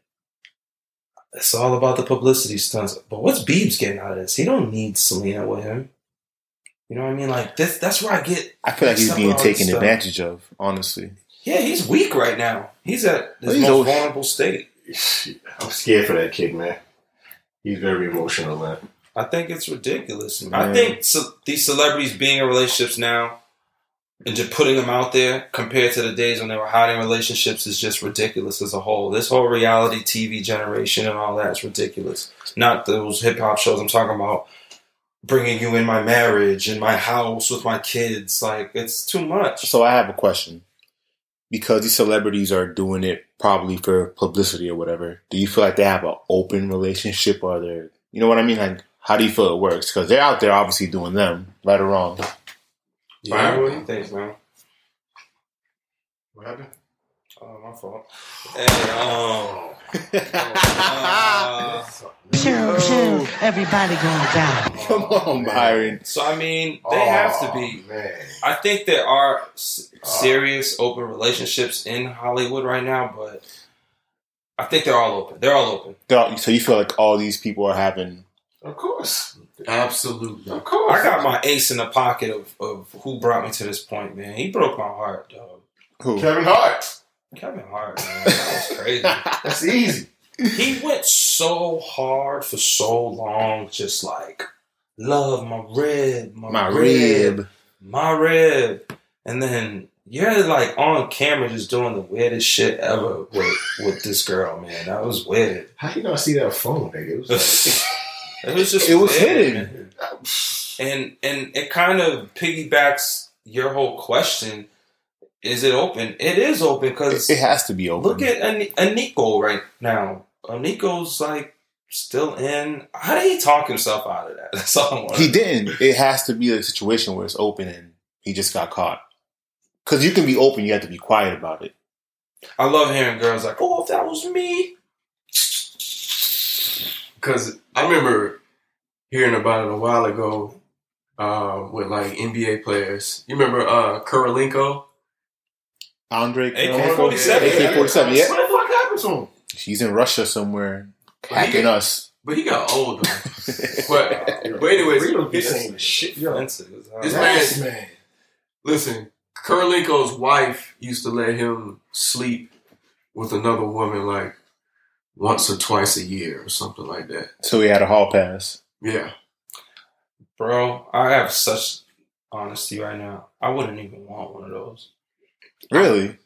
it's all about the publicity stunts. But what's Biebs getting out of this? He don't need Selena with him. You know what I mean? Like this. That's where I get. I feel like he's being with all this taken advantage of. Honestly, Yeah, he's weak right now. He's at his he's most old. vulnerable state. I'm scared for that kid, man. He's very emotional, man. I think it's ridiculous. Man. I think ce- these celebrities being in relationships now and just putting them out there compared to the days when they were hiding relationships is just ridiculous as a whole. This whole reality TV generation and all that is ridiculous. Not those hip hop shows. I'm talking about bringing you in my marriage and my house with my kids. Like it's too much. so I have a question. Because these celebrities are doing it probably for publicity or whatever, do you feel like they have an open relationship or they're, you know what I mean? Like, how do you feel it works? Because they're out there obviously doing them, right or wrong. Yeah, what do you think, man? What happened? Oh, my fault. Hey, um, uh, Chill, chill. Everybody gonna die. Come on, Byron. so I mean, they have to Oh, be. man. I think there are s- serious open relationships in Hollywood right now, but I think they're all open. They're all open. They're all- So you feel like all these people are having Of course. Absolutely. Of course. I got my ace in the pocket of, of who brought me to this point, man. He broke my heart, dog. who? Kevin Hart. Kevin Hart, man. That was crazy. That's easy. he went so hard for so long, just like love my rib, my, My rib, rib. my rib, and then you're like on camera just doing the weirdest shit ever with with this girl, man. That was weird. How you not see that phone, nigga? It was like, It was just It was hidden. and and it kind of piggybacks your whole question. Is it open? It is open because It has to be open. Look at An- Aniko right now. Aniko's like still in. How did he talk himself out of that? That's all. He didn't. It has to be a situation where it's open and he just got caught. Because you can be open, you have to be quiet about it. I love hearing girls like, "Oh, if that was me." Because I remember hearing about it a while ago uh, with like NBA players. You remember uh, Kirilenko? Andre AK-47. AK-47, yeah. What the fuck happened to him? She's in Russia somewhere Well, hacking get- us. But he got old though. but, but anyways, We don't be his- saying shit. Yo, Offensive. This that's man- man. listen, Kirilenko's wife used to let him sleep with another woman like once or twice a year or something like that. So he had a hall pass. Yeah. bro. I have such honesty right now. I wouldn't even want one of those. Really?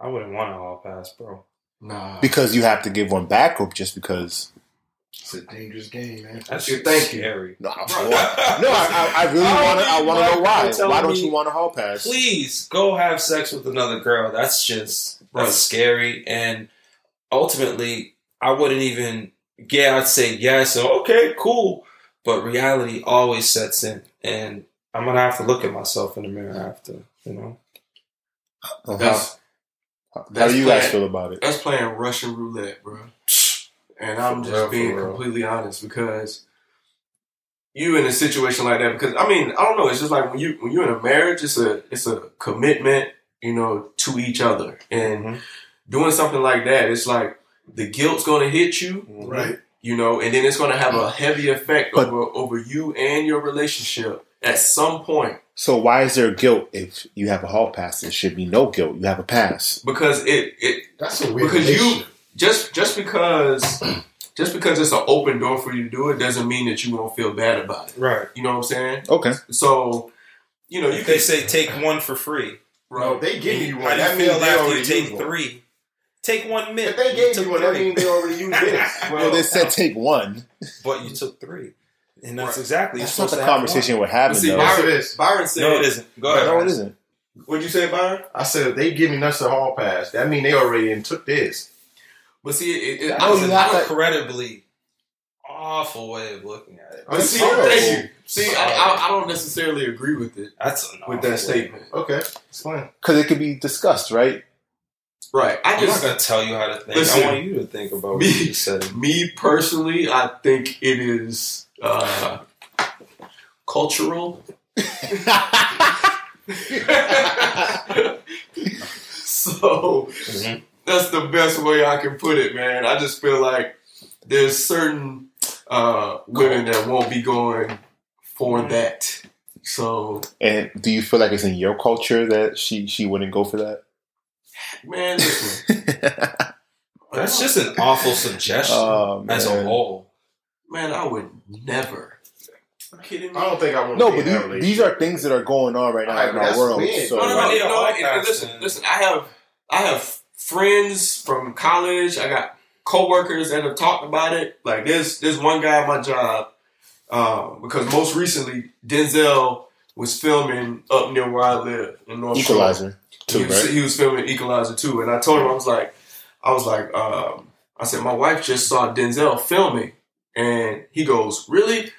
I wouldn't want a hall pass, bro. Nah. Because you have to give one back or just because? It's a dangerous game, man. That's Yeah, just thank you. scary. No, I, no, I, I I really want to. I want to know why. Why don't me- you want a hall pass? please go have sex with another girl. That's just that's Right. scary. And ultimately, I wouldn't even. Yeah, I'd say yes. Or, okay, cool. But reality always sets in, and I'm gonna have to look at myself in the mirror after. You know, How, That's how do you guys feel about it? that's playing Russian roulette, bro. And I'm For just real, being completely honest because you in a situation like that because I mean I don't know it's just like when you when you're in a marriage it's a it's a commitment you know to each other and Mhm. doing something like that it's like the guilt's gonna hit you Right. you know and then it's gonna have a heavy effect But- over over you and your relationship at some point So why is there guilt if you have a hall pass? There should be no guilt. You have a pass. because it it That's a weird because you just just because just because it's an open door for you to do it doesn't mean that you won't feel bad about it. right? You know what I'm saying? Okay. So, you know, you If they can say take one for free, No, they give you how one. do you That means feel they after you take one. three? Take one minute. If they gave took you one, that three. means they already used this. Well, they said take one. but you took three, and that's Right. exactly. That's you're not the to have conversation we're having, see, though. Byron, it is. Byron said. No, it isn't. Go ahead. No, it isn't. What'd you say, Byron? I said if they giving us a hall pass, that mean they already in took this. But see, it, it, No, I, you listen, have Incredibly awful way of looking at it. but see, horrible. thank you. See, I, I, I don't necessarily agree with it That's an with awful that way. statement. Okay, explain. Because it could be discussed, right? Right. I I'm not just, gonna tell you how to think. Listen, I want you to think about what me- you said. me personally, I think it is uh, cultural. so Mhm. that's the best way I can put it, man. I just feel like there's certain uh, women that won't be going for that. So, And do you feel like it's in your culture that she she wouldn't go for that? Man, That's just an awful suggestion Oh, as a whole. man, I would never. You kidding me? I don't think I want. No, to be but in these, relationship. these are things that are going on right now Alright, in our world. weird. So No, no, no, I need you a know what? hall listen, listen. I have, I have friends from college. I got coworkers that have talked about it. Like there's, there's one guy at my job um, because most recently Denzel was filming up near where I live in North Shore. Equalizer, too, he, was, right? he was filming Equalizer two, and I told him I was like, I was like, um, I said my wife just saw Denzel filming, and he goes, really?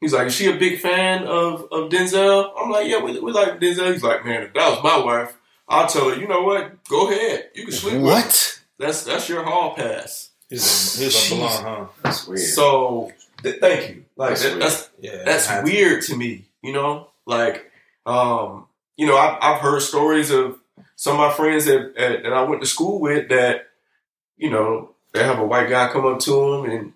He's like, is she a big fan of of Denzel? I'm like, yeah, we, we like Denzel. He's like, man, if that was my wife, I'll tell her, you know what? Go ahead, you can sleep with her. What? That's that's your hall pass. He's a, he's a blonde, huh? That's weird. So th- thank you. Like That's that, weird. that's Yeah, that's it to weird to me, you know? Like, um, you know, I've, I've heard stories of some of my friends that, that, that I went to school with that, you know, they have a white guy come up to them and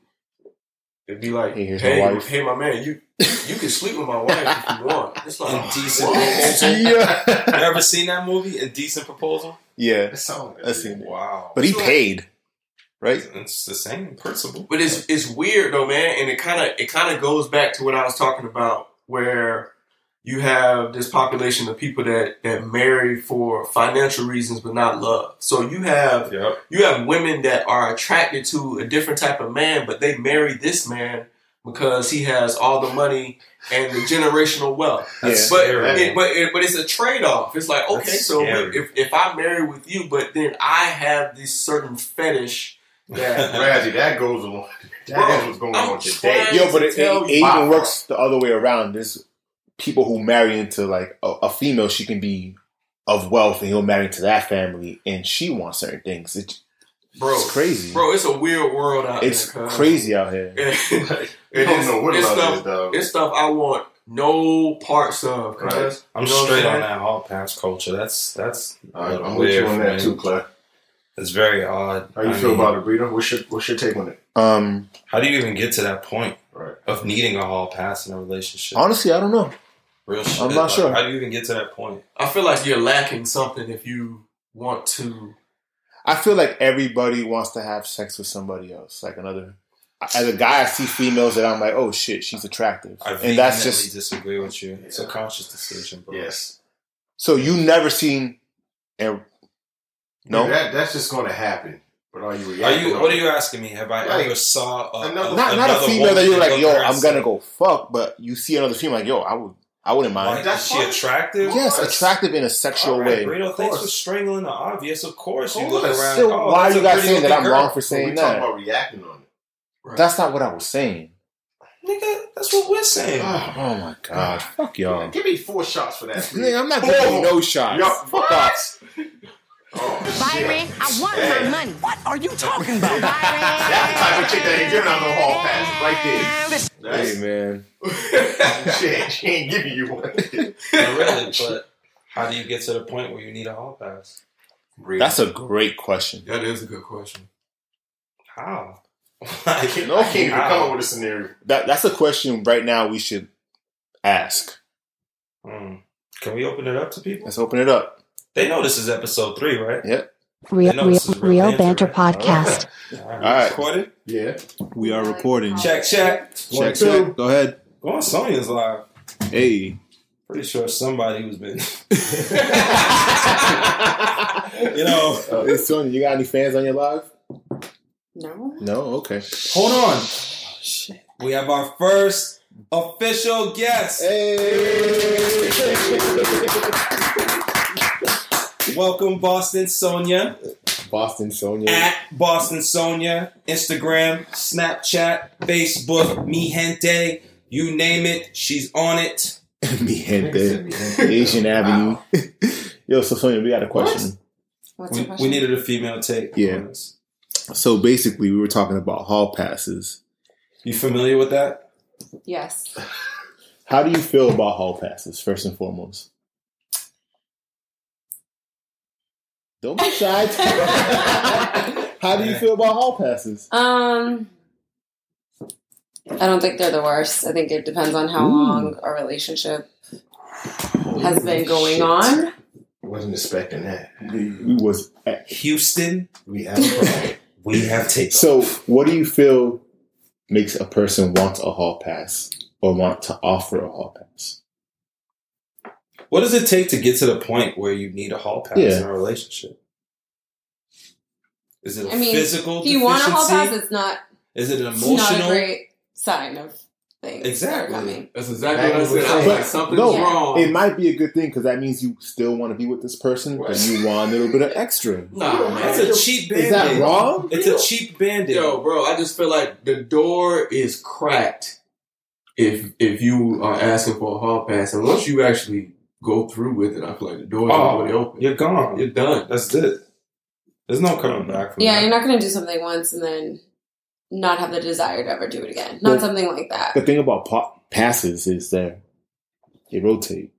it'd be like, Hey, my "Hey, hey, my man, you you can sleep with my wife if you want." It's like, Indecent what? proposal. yeah. You ever seen that movie, Indecent Proposal? Yeah. That sound I seen it. Wow. But he paid, right? It's the same principle. But it's it's weird though, man, and it kind of it kind of goes back to what I was talking about, where you have this population of people that that marry for financial reasons but not love. So you have Yep. you have women that are attracted to a different type of man, but they marry this man because he has all the money and the generational wealth. That's But scary. it, but it, but it's a trade off. It's like okay, That's so scary. if if I marry with you, but then I have this certain fetish that Razzie, that goes along. That Bro, is what's going I'm on today. trying- Yo, but it, it, it even works the other way around. There's people who marry into like a, a female. She can be of wealth, and he'll marry into that family, and she wants certain things. It, bro, it's crazy. bro, it's a weird world out here. it's there. cuz. crazy out here. It- You don't know what it's love stuff, is, though. It's stuff I want no parts of. Right. I'm You know straight on that hall pass culture. That's that's I, I'm with you on that too, Claire. It's very odd. How you I feel mean, about it, Brito? What's your What's your take on it? Um, How do you even get to that point Right. of needing a hall pass in a relationship? honestly, I don't know. Real shit. I'm not Like, sure. How do you even get to that point? I feel like you're lacking something if you want to. I feel like everybody wants to have sex with somebody else, like another. As a guy, I see females that I'm like, oh shit, she's attractive, I and that's vehemently just disagree with you. It's a conscious decision, bro. Yes. so you never seen. And no, That, that's just going to happen. But are you Are you? What are you asking me? Have I Like, ever saw a, another- a- not not a female woman that you're like, yo, at I'm gonna go fuck, but you see another female like, yo, I would, I wouldn't mind. Like, That's is she attractive? yes, attractive in a sexual All right, way. Brito, thanks for strangling the obvious. Of course, you look around. Still, oh, why are you guys saying that I'm girl. wrong for But saying we talking that? about reacting on it. That's not what I was saying. Nigga, that's what we're saying. Ah, oh my god, fuck y'all. Give me four shots for that. Nigga, I'm not giving you no shots. Yo, Fuck off. Oh, shit. Byron, I want my money. What are you talking about? That's the type of chick that ain't giving out no hall pass right there. Hey That's, man, she, ain't, she ain't giving you one. Yeah, really, but how do you get to the point where you need a hall pass? that's a great question. That is a good question. How? I can't, No, I can't even how? come up with a scenario. That that's a question right now we should ask. Hmm. Can we open it up to people? Let's open it up. They know this is episode three, right? Yep, Real, real, real real banter, banter right? podcast. All right, All right. recorded. Yeah. we are recording. Check, check. One, Check, two. check. Go ahead. Go on Sonya's live. Hey. Pretty sure somebody who's been, you know. Hey, Sonya, you got any fans on your live? No. No. Okay. Hold on. Oh, shit. We have our first official guest. Welcome, Boston Sonia. Boston Sonya. At Boston Sonia. Instagram, Snapchat, Facebook, Mi Gente. You name it, she's on it. Mi gente. Asian Avenue. Yo, so Sonya, we got a question. What's We, question? we needed a female take. Yeah. on this. So basically, we were talking about hall passes. You familiar with that? Yes. How do you feel about hall passes, first and foremost? Don't be shy. How do you feel about hall passes? Um, I don't think they're the worst. I think it depends on how Ooh. long a relationship has been going on. Wasn't expecting that. We was at Houston, We have we have taken. so. What do you feel makes a person want a hall pass or want to offer a hall pass? What does it take to get to the point where you need a hall pass Yeah. in a relationship? Is it a I mean, physical If you want a hall pass, it's not, Is it an it's not a emotional? great sign of things Exactly. that are coming. That's exactly what I said. I was But- like, something's no, wrong. It might be a good thing because that means you still want to be with this person, but you want a little bit of extra. nah, man. That's a cheap band Is that wrong? It's a cheap band Yo, bro, I just feel like the door is cracked if if you are asking for a hall pass, and once you actually go through with it, I feel like the door is Oh, already open. You're gone. You're done. That's it. There's no coming back from Yeah, that. you're not going to do something once and then not have the desire to ever do it again. Not Well, something like that. The thing about pa- passes is that they rotate.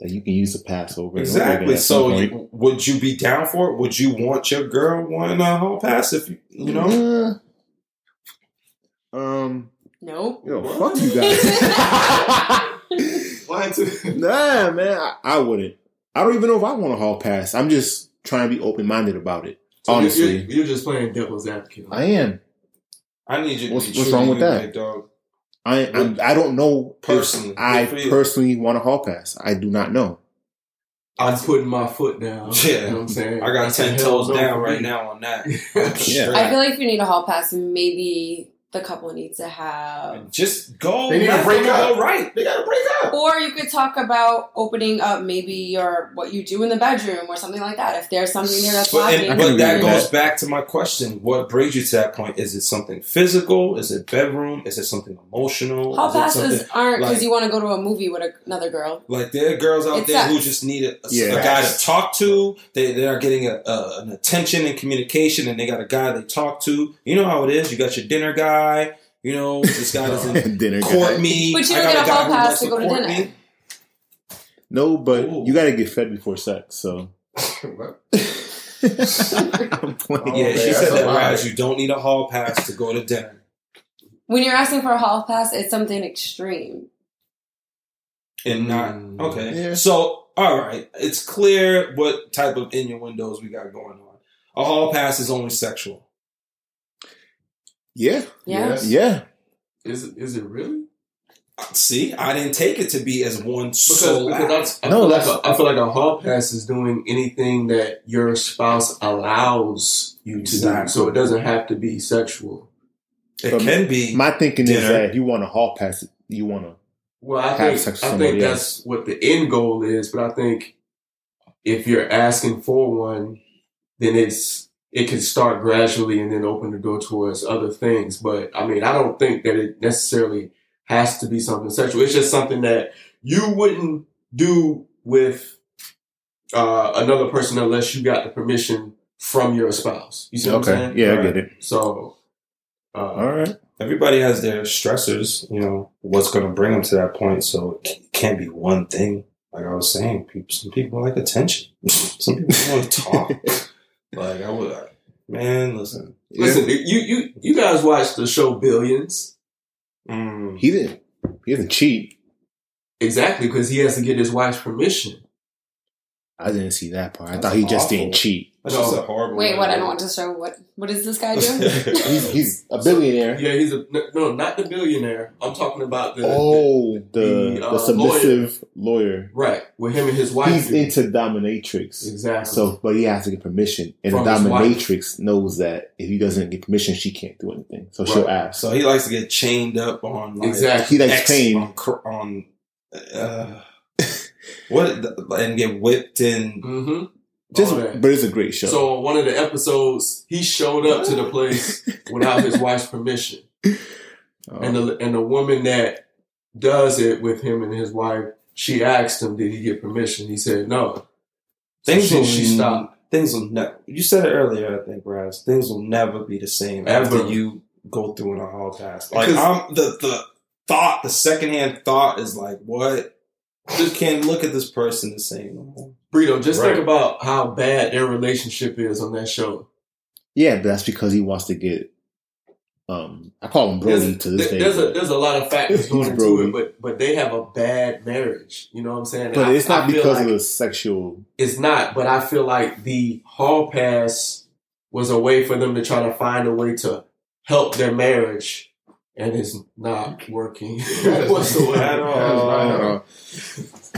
that you can use to pass over. and over Exactly. So, you, would you be down for it? Would you want your girl wanting a hall pass if you, you know? Uh, um, Nope. yo, fuck you guys. Why to- nah, man, I, I wouldn't. I don't even know if I want a hall pass. I'm just trying to be open minded about it. So you're- Honestly, you're, you're just playing devil's advocate. I am. I need you. To What's- be what's wrong with that? big dog. I I'm, I don't know Personally, I good for you. personally want a hall pass. I do not know. I'm putting my foot down. Yeah. You know what I'm saying? I got ten toes down right me. now on that. Yeah. I feel like if you need a hall pass, maybe the couple needs to have. Just go. They need to break up. Go right. They gotta break up. Or you could talk about opening up maybe your what you do in the bedroom or something like that. If there's something there that's But, lacking. and, but that goes that. back to my question. What brings you to that point? Is it something physical? Is it bedroom? Is it something emotional? Hall Is it passes aren't because like- you want to go to a movie with another girl. Like there are girls out It's there who just need a, a- Yeah. a guy to talk to. They they are getting a, a, an attention and communication, and they got a guy they talk to. You know how it is. You got your dinner guy. You know this guy doesn't Dinner court guy. me. But you don't get a hall pass to go to court dinner. me. No, but Ooh. you got to get fed before sex. So What? I'm playing. Yeah, Oh, she man, said that. Raz, you don't need a hall pass to go to dinner. When you're asking for a hall pass, it's something extreme. and not Mm. okay. Yeah. So all right, it's clear what type of innuendos we got going on. A hall pass is only sexual. Yeah, Yeah. Yes. yeah. Is it, is it really? See, I didn't take it to be as one Because, sole because act. I, I, No, feel like a, I feel like a hall pass is doing anything that your spouse allows you to Exactly. do. So it doesn't have to be sexual. It can be. My thinking is that if you want a hall pass, you want to. Well, I Have think sex with I think that's what the end goal is, but I think if you're asking for one, then it's it can start gradually and then open the door towards other things. But I mean, I don't think that it necessarily has to be something sexual. It's just something that you wouldn't do with uh, another person unless you got the permission from your spouse. You see what I'm saying? yeah, I get it. So, uh, All right. Everybody has their stressors. You know what's going to bring them to that point. So it can't be one thing. Like I was saying, people, some people like attention. some people want to talk. like I would, man. Listen, listen, you you you guys watch the show Billions. mm, He didn't. He didn't cheat. Exactly, because he has to get his wife's permission. I didn't see that part. I That's thought he just awful. didn't cheat. that's No. just a horrible. Wait, what? I do don't want to show what. What is this guy doing? He's, he's a billionaire. Yeah, he's a no, no, not the billionaire. I'm talking about the, Oh, the the, the, uh, submissive lawyer. the- right with him and his wife. He's do. into dominatrix. exactly. So, but he has to get permission, and From the dominatrix knows that if he doesn't get permission, she can't do anything. So she'll ask. So he likes to get chained up on like, exactly. he likes X pain. on, on uh, what and get whipped and hmm Just, but it's a great show. so on one of the episodes, he showed up to the place without his wife's permission, Um, and the and the woman that does it with him and his wife, she asked him, "Did he get permission?" He said no. So things she, will she stopped. Things will never. You said it earlier, I think, Raz. Things will never be the same Ever. after you go through in a hall pass. Like I'm the the thought, the secondhand thought is like, what? Just can't look at this person the same. no more. Brito, just Right. think about how bad their relationship is on that show. yeah, but that's because he wants to get. Um, I call him Brody there's, to this there- day. there's a there's a lot of factors going into Brody. it, but but they have a bad marriage. You know what I'm saying? And but I- it's not I because like of the sexual. it's not. But I feel like the hall pass was a way for them to try to find a way to help their marriage, and it's not working whatsoever. At all.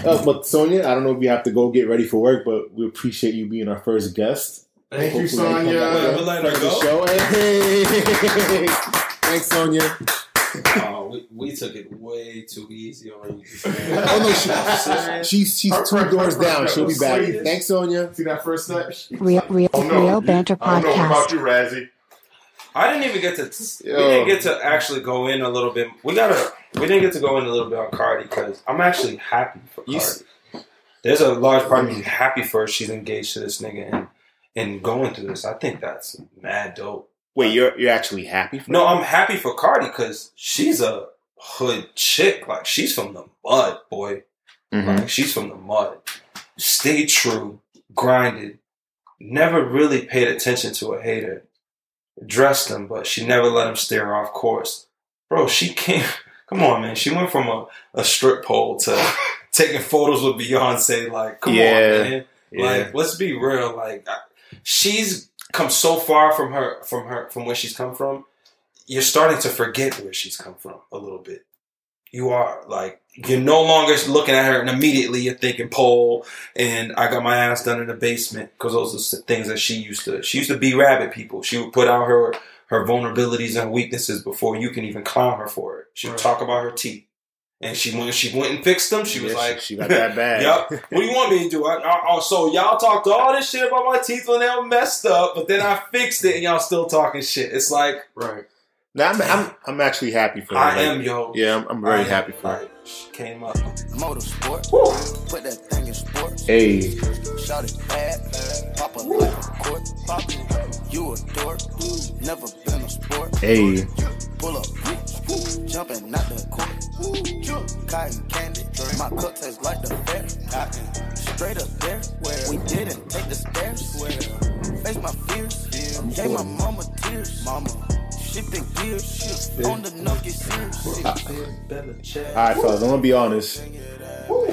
Uh, but Sonia, I don't know if we have to go get ready for work, but we appreciate you being our first guest. Thank you, Hopefully they come Sonya. back Wait, we're letting her for the go? show. Hey, thanks, Sonia. Oh, we, we took it way too easy on you. Oh no, she, she's she's Her two first- doors her down. She'll be back. Thanks, Sonia. See that first step? Real, real, Oh, no. real banter I don't know about podcast. you, Razzie. I didn't even get to. We didn't get to actually go in a little bit. We gotta. We didn't get to go in a little bit on Cardi because I'm actually happy for You Cardi. s- There's a large part of me happy for her. She's engaged to this nigga and and going through this. I think that's mad dope. Wait, you're you're actually happy? For No, I'm happy for Cardi because she's a hood chick. Like she's from the mud, boy. Mhm. Like she's from the mud. Stayed true, grinded, never really paid attention to a hater. Dressed him, but she never let him steer off course. Bro, she came. Come on, man. She went from a, a strip pole to taking photos with Beyonce. Like, come Yeah. on, man. Yeah. Like, let's be real. Like, I- she's come so far from her, from her, from where she's come from. You're starting to forget where she's come from a little bit. You are like you're no longer looking at her and immediately you're thinking pole and I got my ass done in the basement because those are the things that she used to. She used to be rabbit people. She would put out her her vulnerabilities and weaknesses before you can even clown her for it. She would Right. talk about her teeth. And she when she went and fixed them, she was like, she got that bad. yep. What do you want me to do? I, I, oh, so y'all talked all this shit about my teeth when they were messed up, but then I fixed it and y'all still talking shit. It's like Right. Now, I'm, I'm I'm actually happy for her. I Like, am, yo. Yeah, I'm, I'm very I am. happy for her. Like, she came up. Motorsport. Put that thing in sports. Hey, Shout it bad. Pop it like a court. Pop it. You a dork. Never been a sport. hey, Pull up. Jumping out the court. Cotton candy. My cup tastes like the fair. Cotton. Straight up there. We didn't take the stairs. Where? Face my fears. Gave my mama tears. Mama. Shifting gears. On the nucky serious. all right, fellas. I'm gonna be honest.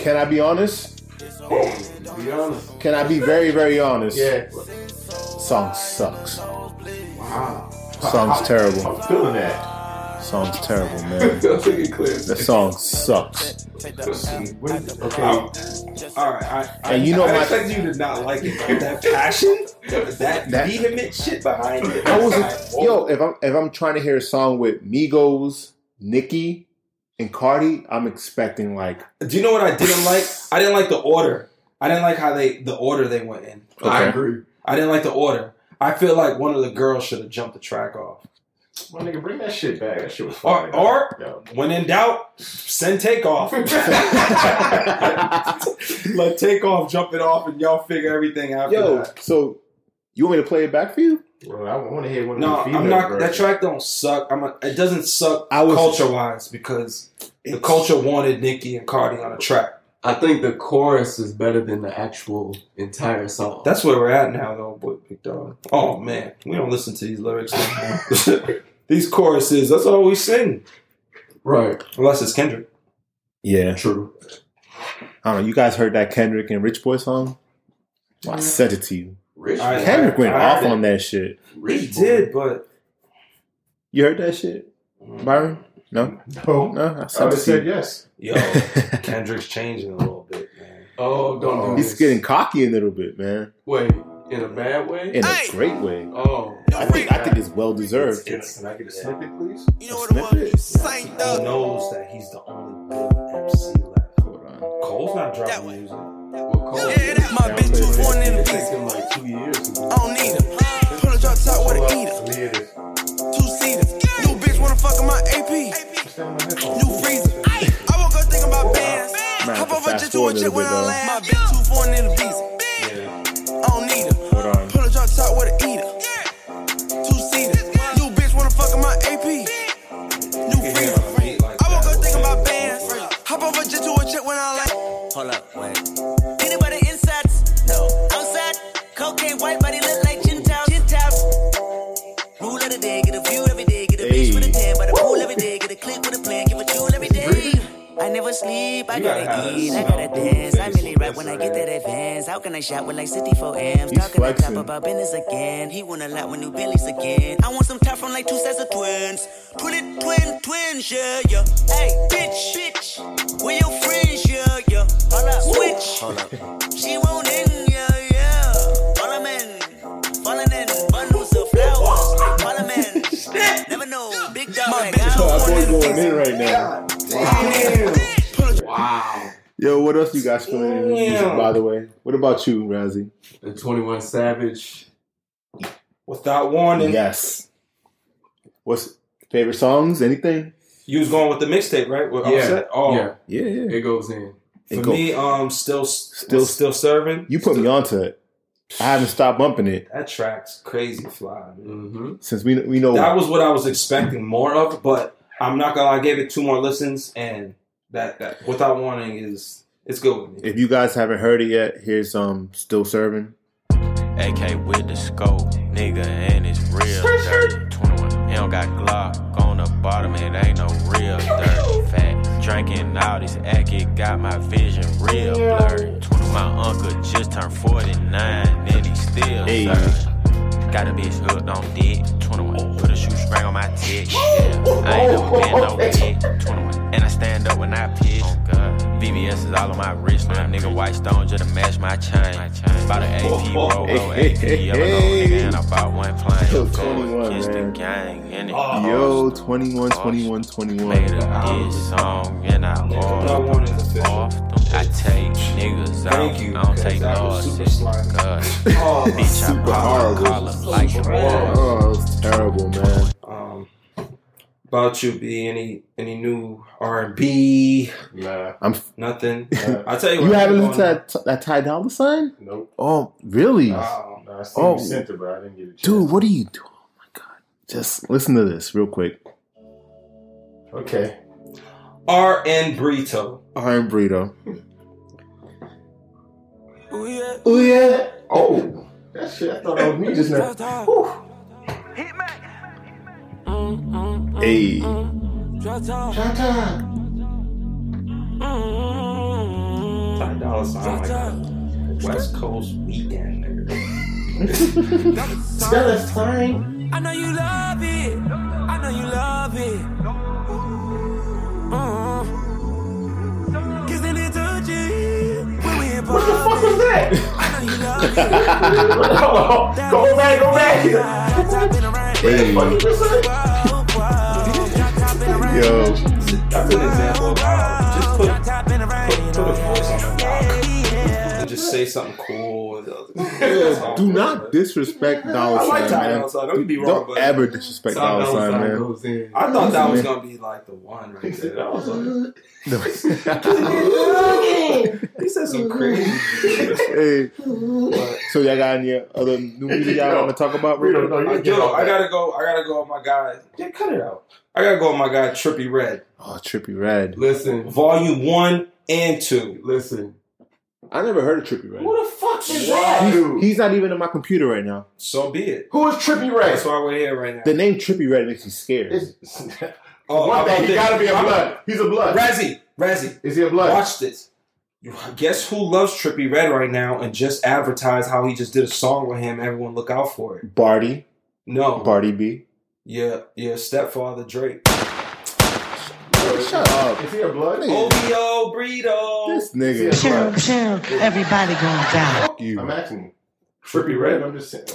Can I be honest? Be honest. Can I be very, very honest? Yeah. Song sucks. Wow. Song's terrible. I'm feeling that. Song's terrible, man. I think it clears. The song sucks. Okay. Um, all right, I, I, And you know I my- expect you to not like it. Like, that passion, that, That- vehement shit behind it. I was Like, yo. If I'm if I'm trying to hear a song with Migos, Nicki, and Cardi, I'm expecting like Do you know what I didn't like? I didn't like the order. I didn't like how they the order they went in. I agree. I didn't like the order. I feel like one of the girls should have jumped the track off. My nigga, bring that shit back. That shit was fire. or Yo. when in doubt, send takeoff. Let takeoff jump it off, and y'all figure everything after yo. that. So you want me to play it back for you? Well, I want to hear one of No, the female I'm not. That track don't suck. I'm. A, it doesn't suck I was- culture wise because the culture wanted Nicki and Cardi on a track. I think the chorus is better than the actual entire song. That's where we're at now, though, boy, big dog. Oh man, we don't listen to these lyrics anymore. these choruses. That's all we sing, right. unless it's Kendrick. Yeah. True. I don't know. You guys heard that Kendrick and Rich Boy song? Well, I sent it to you. Rich. I- boy. Kendrick went I off heard on that shit. He Rich boy. did, but You heard that shit, Byron? No, No. no. I I sent would said to yes. yo. Kendrick's changing a little bit, man. Oh, don't oh. do He's this. getting cocky a little bit, man, Wait, in a bad way? in a great way. oh. I think I think it's well deserved. It's, Can I get a snippet, please? You know what it was? Saint he up. knows that he's the only good MC left. Hold on. Cole's not That dropping way. music. Well, Cole, Yeah, that my bitch too foreign in the it beast. like two years to I don't need her. Pull a drop top with a eater. Let me hear this. Two seaters. New bitch wanna fuck in my AP. What's that on my headphone? New freezer. I woke up thinking about bands. Man, Hop over fast just to forward a a chick when I though. land. My bitch too foreign in the visa. Pull a drop top with a eater. Two seaters. New bitch wanna fuck in my AP. New Get him freezer. a beat like I woke up thinking about bands. Hop over just to a chick when I land. Hold up, wait. I never sleep, I gotta eat, I gotta dance. I'm really rap Face when I get that advance. How can I shop with like 64 M's? Talking on top about business again. He want a lot with new Billies again. I want some top from like two sets of twins. Twin it, twin, twins, yeah, yeah. Hey, bitch, bitch, where your friends, yeah, yeah. Hold up, switch. Hold up. She won't in, yeah, yeah. Follow men, falling in bundles of flowers like parliament. Never know, big dog like I Our don't boy going in right now. Wow. Yo, what else you guys feeling in this music, by the way? What about you, Razzie? The 21 Savage. Without warning, Yes. What's favorite songs? Anything? you was going with the mixtape, right? With Yeah. Offset? Oh, Yeah, Yeah, yeah. it goes in. It for go- me, um, still, Still- still, still serving. you put me onto it. I haven't stopped bumping it That track's crazy fly. Mm-hmm. since we we know. That was what I was expecting more of, but I'm not gonna. I gave it two more listens, and that that without warning is It's good with me. If you guys haven't heard it yet, here's um still serving. AK with the scope, nigga, and it's real dirty. 21, he don't got Glock on the bottom, it ain't no real dirty. Fat, drinking all this act, it got my vision real blurry. my uncle just turned 49, and he still Hey. serving. Got a bitch hooked on dick. 21, put a shoestring on my tick. Yeah, I ain't never been no dick. 21, and I stand up when I piss. Oh God. VVS is all on my wrist, now nigga white stone just to match my chain. Bought an AP, roll, roll, AP, yellow nigga, and I bought one plane. Yo, Go 21, against man. the gang, and it Yo, 21, 21, 21. Made a diss song, and I it off, official. off them. I take niggas out, Thank you, I don't take losses. God. Oh, Bitch, I'm Super call, horrible. Call her like a Oh, that was terrible, man. Um, about you, be Any any new R and B? Nah. I'm. Nothing. Nah. I tell you, You what, haven't I'm listened to that, that Ty Dolla Sign? Nope. Oh, really? Wow. Nah, I seen Oh. you sent it, but I didn't get a chance. Dude, what are you doing? Oh my god! Just listen to this real quick. Okay. R and Brito. Iron Burrito. Oh yeah. Oh. That shit. I thought that was me just now. Whew. Hey, Shut up. Ty Dolla Sign like a West Coast weekend nigga. Spell it fine. I know you love it. I know you love it. Uh-huh. Kissing and touching. When What the fuck was that? I know you love it. Hold on. Go back. Go back. Top in the hey, you just said? Whoa, whoa. Drop top in the rain. yo, That's an example of how just put Drop top in the rain. put, put a voice on the Yeah, and just say something cool. Yeah, do not disrespect Dolla I like Sign, Ty man. Dolla Sign. Don't get me wrong, Don't but ever disrespect Ty Dolla Sign, Sign man. I thought that was gonna be like the one right there. I was like, he said some crazy. shit. hey, But so y'all got any other new music y'all want to talk about? We real don't quick? I, yo, all I gotta go. I gotta go with my guy. Yeah, cut it out. I gotta go with my guy Trippie Redd, Oh, Trippie Redd. Listen, Volume One and Two. listen. I never heard of Trippie Redd. Who the fuck is Wow. that? Dude. He's not even in my computer right now. So be it. Who is Trippie Redd? That's why we're here right now. The name Trippie Redd makes me scared. It's, Oh, one how thing, he this? gotta be a blood. He's a blood. Razzie, Razzie, Is he a blood? watch this. Guess who loves Trippie Redd right now and just advertised how he just did a song with him. Everyone look out for it. Barty. No, Barty B. yeah, yeah, stepfather Drake. Shut up. Is he a blood? OVO Burrito. This nigga. Is he a blood? Everybody going down. Fuck you. I'm asking. Trippie Redd? I'm just saying.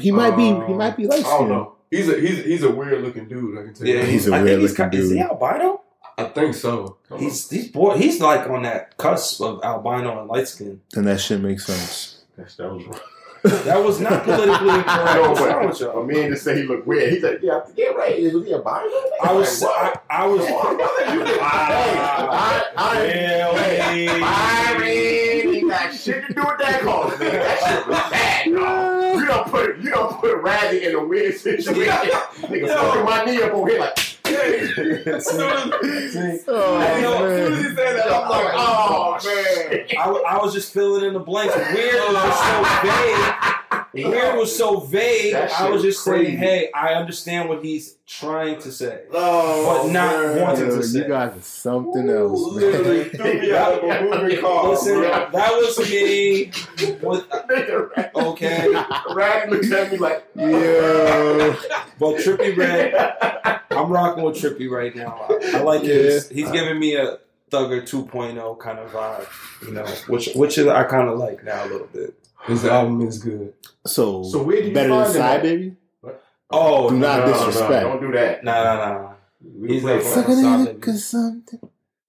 He might be. He Um, might be light I don't know. He's a he's he's a weird looking dude. I can tell Yeah, you. He's a I weird think he's looking ki- Is he albino? I think so. He's he's boy. He's like on that cusp of albino and light skin. Then that shit makes sense. That's, that was wrong. That was not politically incorrect. No, but y'all? a man just say he looked weird. He's like, yeah, yeah, right. Is he a bio? I was I, I was. I, I, Really? hey, Byron, he got shit to do with that call, man. That shit was bad, dog. You don't put you don't put Razzie in a weird situation. Nigga fucking my knee up over here like. See, Oh, I know, as soon as he said that, I'm like, oh, oh man. I, I was just filling in the blanks. Weird was so vague. Weird was so vague. I was just crazy. saying, hey, I understand what he's trying to say. Oh, But not man. wanting Yo, to you guys are something else, Literally man. threw me out of a moving car. Listen, bro. that was me. With, okay, Razzie looks at me like, Yo. but Trippie Redd, I'm rocking with Trippie right now. I, I like his. He's giving me a Thugger 2.0 kind of vibe, you know, which which is, I kind of like now a little bit. His album is good. So, So where did you better find him Side at? Baby? Oh, Do not no, disrespect. No, don't do that. Nah, nah, nah, nah. We He's play not for fucking that. Side Baby. cause something.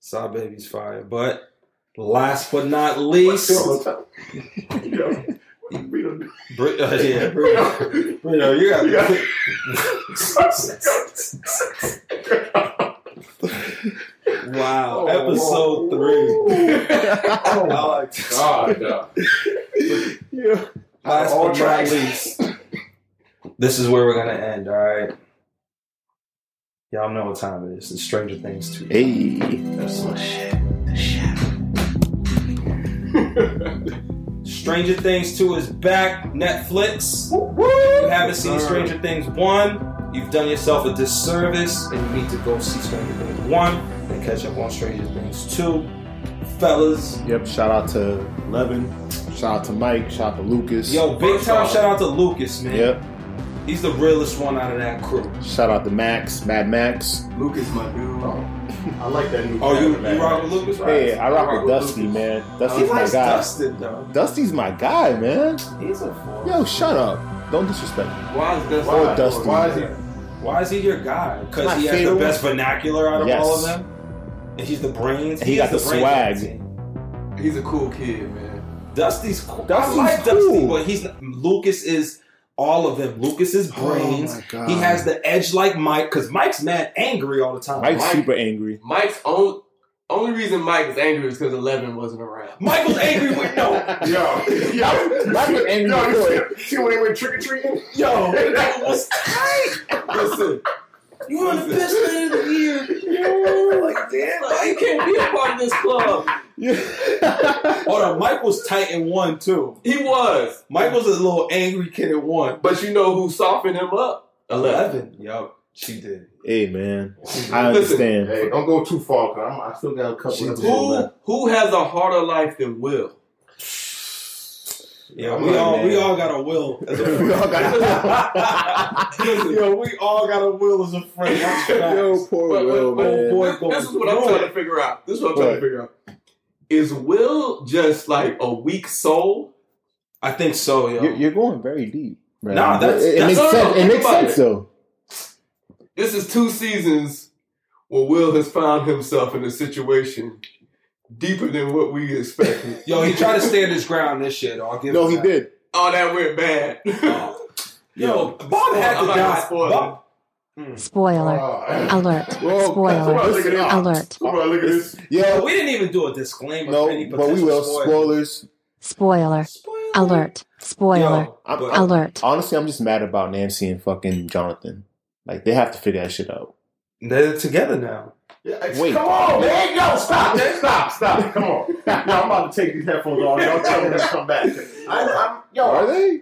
SahBabii's fire. But last but not least, You know, Br- uh, yeah, Bruno, Bruno, you got Yeah. wow. Oh, Episode three. Oh I like this. God, no. Yeah. Last All but not least, this is where we're gonna end. All right. Y'all know what time it is. It's Stranger Things 2. Hey. That's Stranger Things 2 is back. Netflix. If you haven't seen Stranger Things 1, you've done yourself a disservice and you need to go see Stranger Things 1 and catch up on Stranger Things 2. Fellas. Yep. Shout out to Levin. Shout out to Mike. Shout out to Lucas. Yo, big time shout out to Lucas, man. Yep. He's the realest one out of that crew. Shout out to Max. Mad Max. Lucas, my dude. Oh. I like that new. Oh, you, you rock with Lucas, right? Hey, I rock with with Dusty, Lucas. man. He Dusty's my likes guy. Dustin, though. Dusty's my guy, man. He's a fool. Yo, shut up. Don't disrespect me. Why is that? Or Dusty. Why is he? Why is he your guy? Because he has the best vernacular out of Yes. all of them? And he's the brains. And he got is the brains swag. He's a cool kid, man. Dusty's cool. Dusty's I like cool. Dusty, but he's not, Lucas is all of them. Lucas's oh brains. Oh my God. he has the edge like Mike because Mike's mad angry all the time. Mike's Mike- super angry. Mike's only only reason Mike is angry is because Eleven wasn't around. Mike was angry with no. Yo, yo, Mike was angry Yo, before. you see, see when they went trick or treating? Yo, that was tight. Listen, You are the best man of the year. Like damn, you can't be a part of this club. Hold on, Mike was tight in one too. He was, Mike was a little angry kid at one. but you know who softened him up? Eleven. Eleven. Yo, she did. Hey, man. I understand. Hey, don't go too far, cause I'm, I still got a couple of. Who who has a harder life than Will? Yeah, I'm we like, all man. we all got a will. As a We all got- Yo, we all got a will as a friend. That's facts. Yo, poor But- Will, but- man. boy, This, going this is what I'm trying to figure out. This is what I'm trying What? to figure out. Is Will just like a weak soul? I think so, yo. You're, you're going very deep. Man. Nah, that's- it, it makes no, no, sense. It makes sense it. though. This is two seasons where Will has found himself in a situation deeper than what we expected. Yo, he tried to stand his ground this shit. I'll give No, he that. did. Oh, that went bad. Oh. Yo, Bob had I'm to die. spoil Bob, Spoiler. Oh, Alert. Whoa, Spoiler. look at this. Alert. Look at this. Yeah, we didn't even do a disclaimer. no, any but we will. spoilers. Spoilers. Spoiler. Spoiler. Alert. Spoiler. Yo, I'm- I'm- Alert. Honestly, I'm just mad about Nancy and fucking Jonathan. Like they have to figure that shit out. they're together now. Yeah, Wait. Come on, man. Yo, stop, man. Stop, stop. Come on. Yo, I'm about to take these headphones off. Y'all tell me to come back. I'm, I'm, yo, Are they?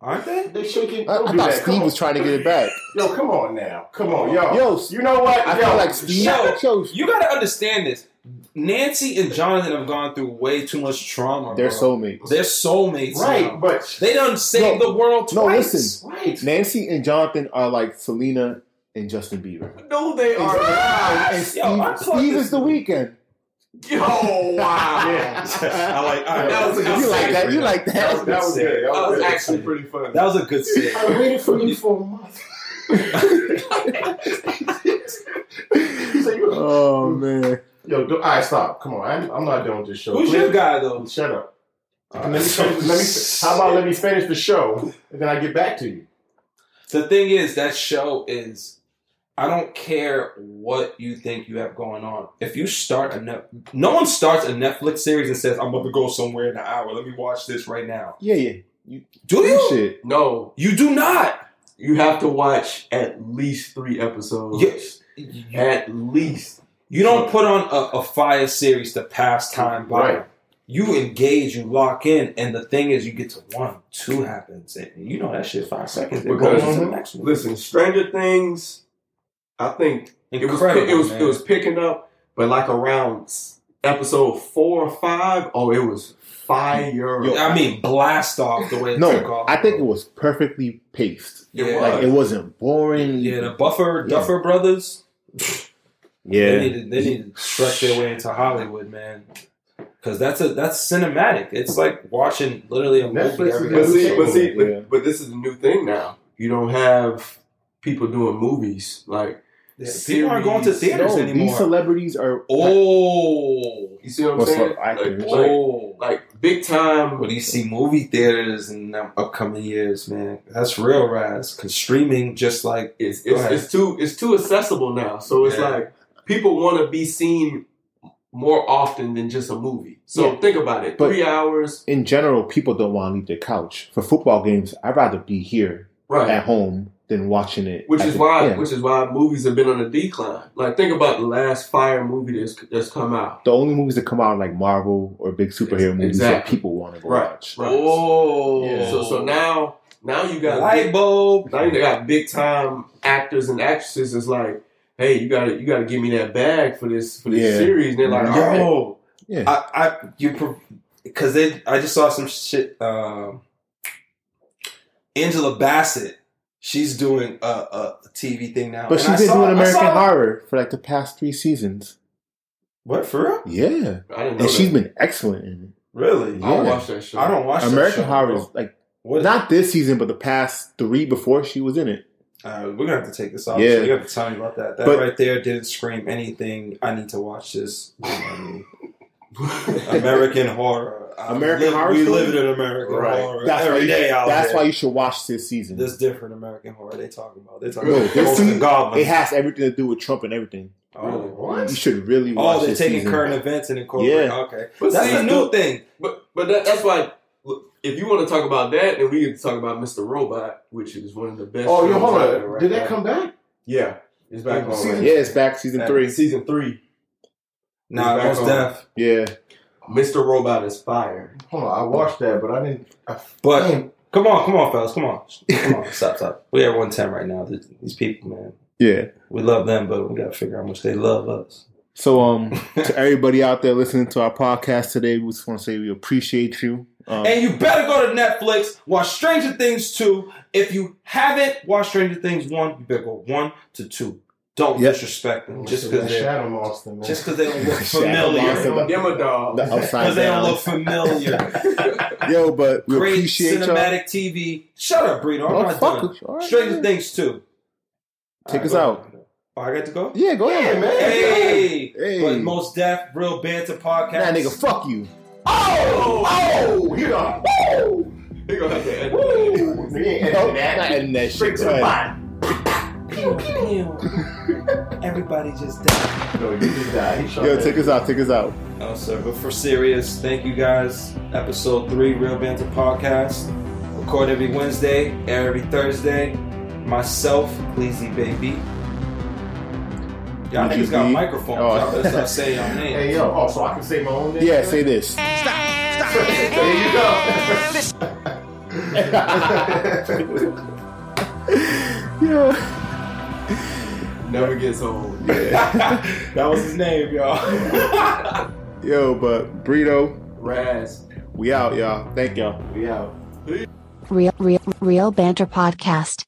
Aren't they? They shaking. I, I thought that. Steve was trying to get it back. Yo, come on now. Come on, yo. Yo, you know what? I yo, feel like Steve. Yo, Yo, You gotta understand this. Nancy and Jonathan have gone through way too much trauma. they're bro. soulmates. They're soulmates. Right, now. but They done saved No, the world Twice. no, listen. right. Nancy and Jonathan are like Selena and Justin Bieber. no, they are And not. Steve, Yo, I Steve this- is the weekend. Yo, wow. Yeah. I like. I, That was a good You like that? You like That that? was, that was good. That That was, was good. actually pretty funny. That was a good save. I waited for you for a month. He said, you- Oh man. Yo, do, all right, stop. Come on, I'm, I'm not doing this show. Who's Please- your guy though? Shut up. All let me finish, let me. How about let me finish the show and then I get back to you. The thing is, that show is. I don't care what you think you have going on. If you start a net, no one starts a Netflix series and says, "I'm about to go somewhere in an hour. Let me watch this right now." Yeah, yeah. You Do do you? shit. No, You do not. you have to watch at least three episodes. Yes. You, At least. you don't put on a, a fire series to pass time by. Right. You engage, you lock in, and the thing is, you get to one, two happens, and you know that shit five seconds. It Because- goes to the next one. Listen, Stranger Things, I think it was, it was, man. it was picking up, but like around episode four or five, oh, it was fire. Yo, I mean, blast off the way it took No, off. I think it was perfectly paced. Yeah. Like it wasn't boring. Yeah, the Buffer Yeah. Duffer brothers. They Yeah. need to, they need to stretch their way into Hollywood, man. Because that's a that's cinematic. It's like watching literally a Netflix movie every But see, but see, but, but this is a new thing now. You don't have people doing movies like Yeah, people aren't going to series. theaters No, anymore. these celebrities are. oh, you see what I'm What's saying? up. Like, like, oh. like big time. What do you see movie theaters in the upcoming years, man? That's real, rise. Because streaming, just like It's it's, it's too it's too accessible now. So it's Yeah. like people want to be seen more often than just a movie. So Yeah. think about it. But- Three hours, In general, people don't want to leave their couch for football games. I'd rather be here right? at home than watching it. Which is the- why, yeah. which is why movies have been on a decline. Like, think about the last Fire movie that's that's come out. the only movies that come out like Marvel or big superhero movies that people want to go Right, watch. right. Oh, Yeah. So, so now, now you got light big, bulb. now you got big time actors and actresses. It's like, hey, you got to you got to give me that bag for this for this Yeah. series. And they're like. Yo, Yeah. I, I, you, because they, I just saw some shit. Um, Angela Bassett, she's doing a, a TV thing now, But And I she's been saw- doing American Horror for like the past three seasons. What for real? Yeah, I didn't know and that. she's been excellent in it. Really? it. I don't watch that show. I don't watch that American show, Horror is like What? not this season, but the past three before she was in it. Uh, we're gonna have to take this off. Yeah. So you have to tell me about that. That But- right there didn't scream anything. I need to watch this. American horror. American live- Horror We Story? live in an American Right. horror That's why you day should, out that's there. why you should watch this season. This different American horror they talk about. They talk No, about this ghosts and season, goblins. it has everything to do with Trump and everything. Oh, what? You should really oh, watch Oh, they're this taking season. current events and incorporating. Yeah. Okay, But that's see, a new thing. But but that, that's why. Look, if you want to talk about that, then we can talk about Mr. Robot, which is one of the best. Oh, yo, shows hold on. right Did that now. come back? Yeah, it's back on. Season- Yeah, it's back season three. Season three. Nah, back most on. deaf. Yeah, Mr. Robot is fire. Hold on, I watched that, but I didn't. I, But Damn. come on, come on, fellas, come on, come on, stop, stop. We at one ten right now. These- These people, man, yeah. we love them, but we gotta figure out how much they love us. So, um, to everybody out there listening to our podcast today, we just want to say we appreciate you. Um, And you better go to Netflix, watch Stranger Things 2. If you haven't watched Stranger Things 1, you better go 1 to 2. Don't Yep. disrespect them just because they Shadow Monster, man. just because they don't look Shadow Monster. familiar. Give a dog. Because they don't look familiar. Yo, but we Great appreciate y'all. cinematic TV. Shut up, Brito. I'm Oh, not fuck done. it. All right, Stranger man. Things 2. Take Alright, us out. ahead. Oh, I got to go? Yeah, go ahead, man. Hey, Hey. but most deaf, real banter podcast. Nah, nigga, fuck you. Oh, oh, you know, oh, He gonna have to edit. Woo. You ain't Nope, editing that. not editing that Straight shit. to the Go ahead. bottom. Pew, pew. Everybody just died. No, you just died. Yo, take us out. Take us out. No, sir. But for serious, thank you guys. Episode three, Real Banter Podcast. Record every Wednesday, air every Thursday. Myself, Pleasy Baby. Y'all Pleasy niggas got B. microphones. Oh. Y'all better start saying y'all names. Hey, yo, oh, so I can say my own name? Yeah, say this. Stop. Stop. there you go. Yeah. Never gets old. Yeah. that was his name, y'all. Yo, but Brito, Raz. we out, y'all. Thank y'all. We out. Real, real, real banter podcast.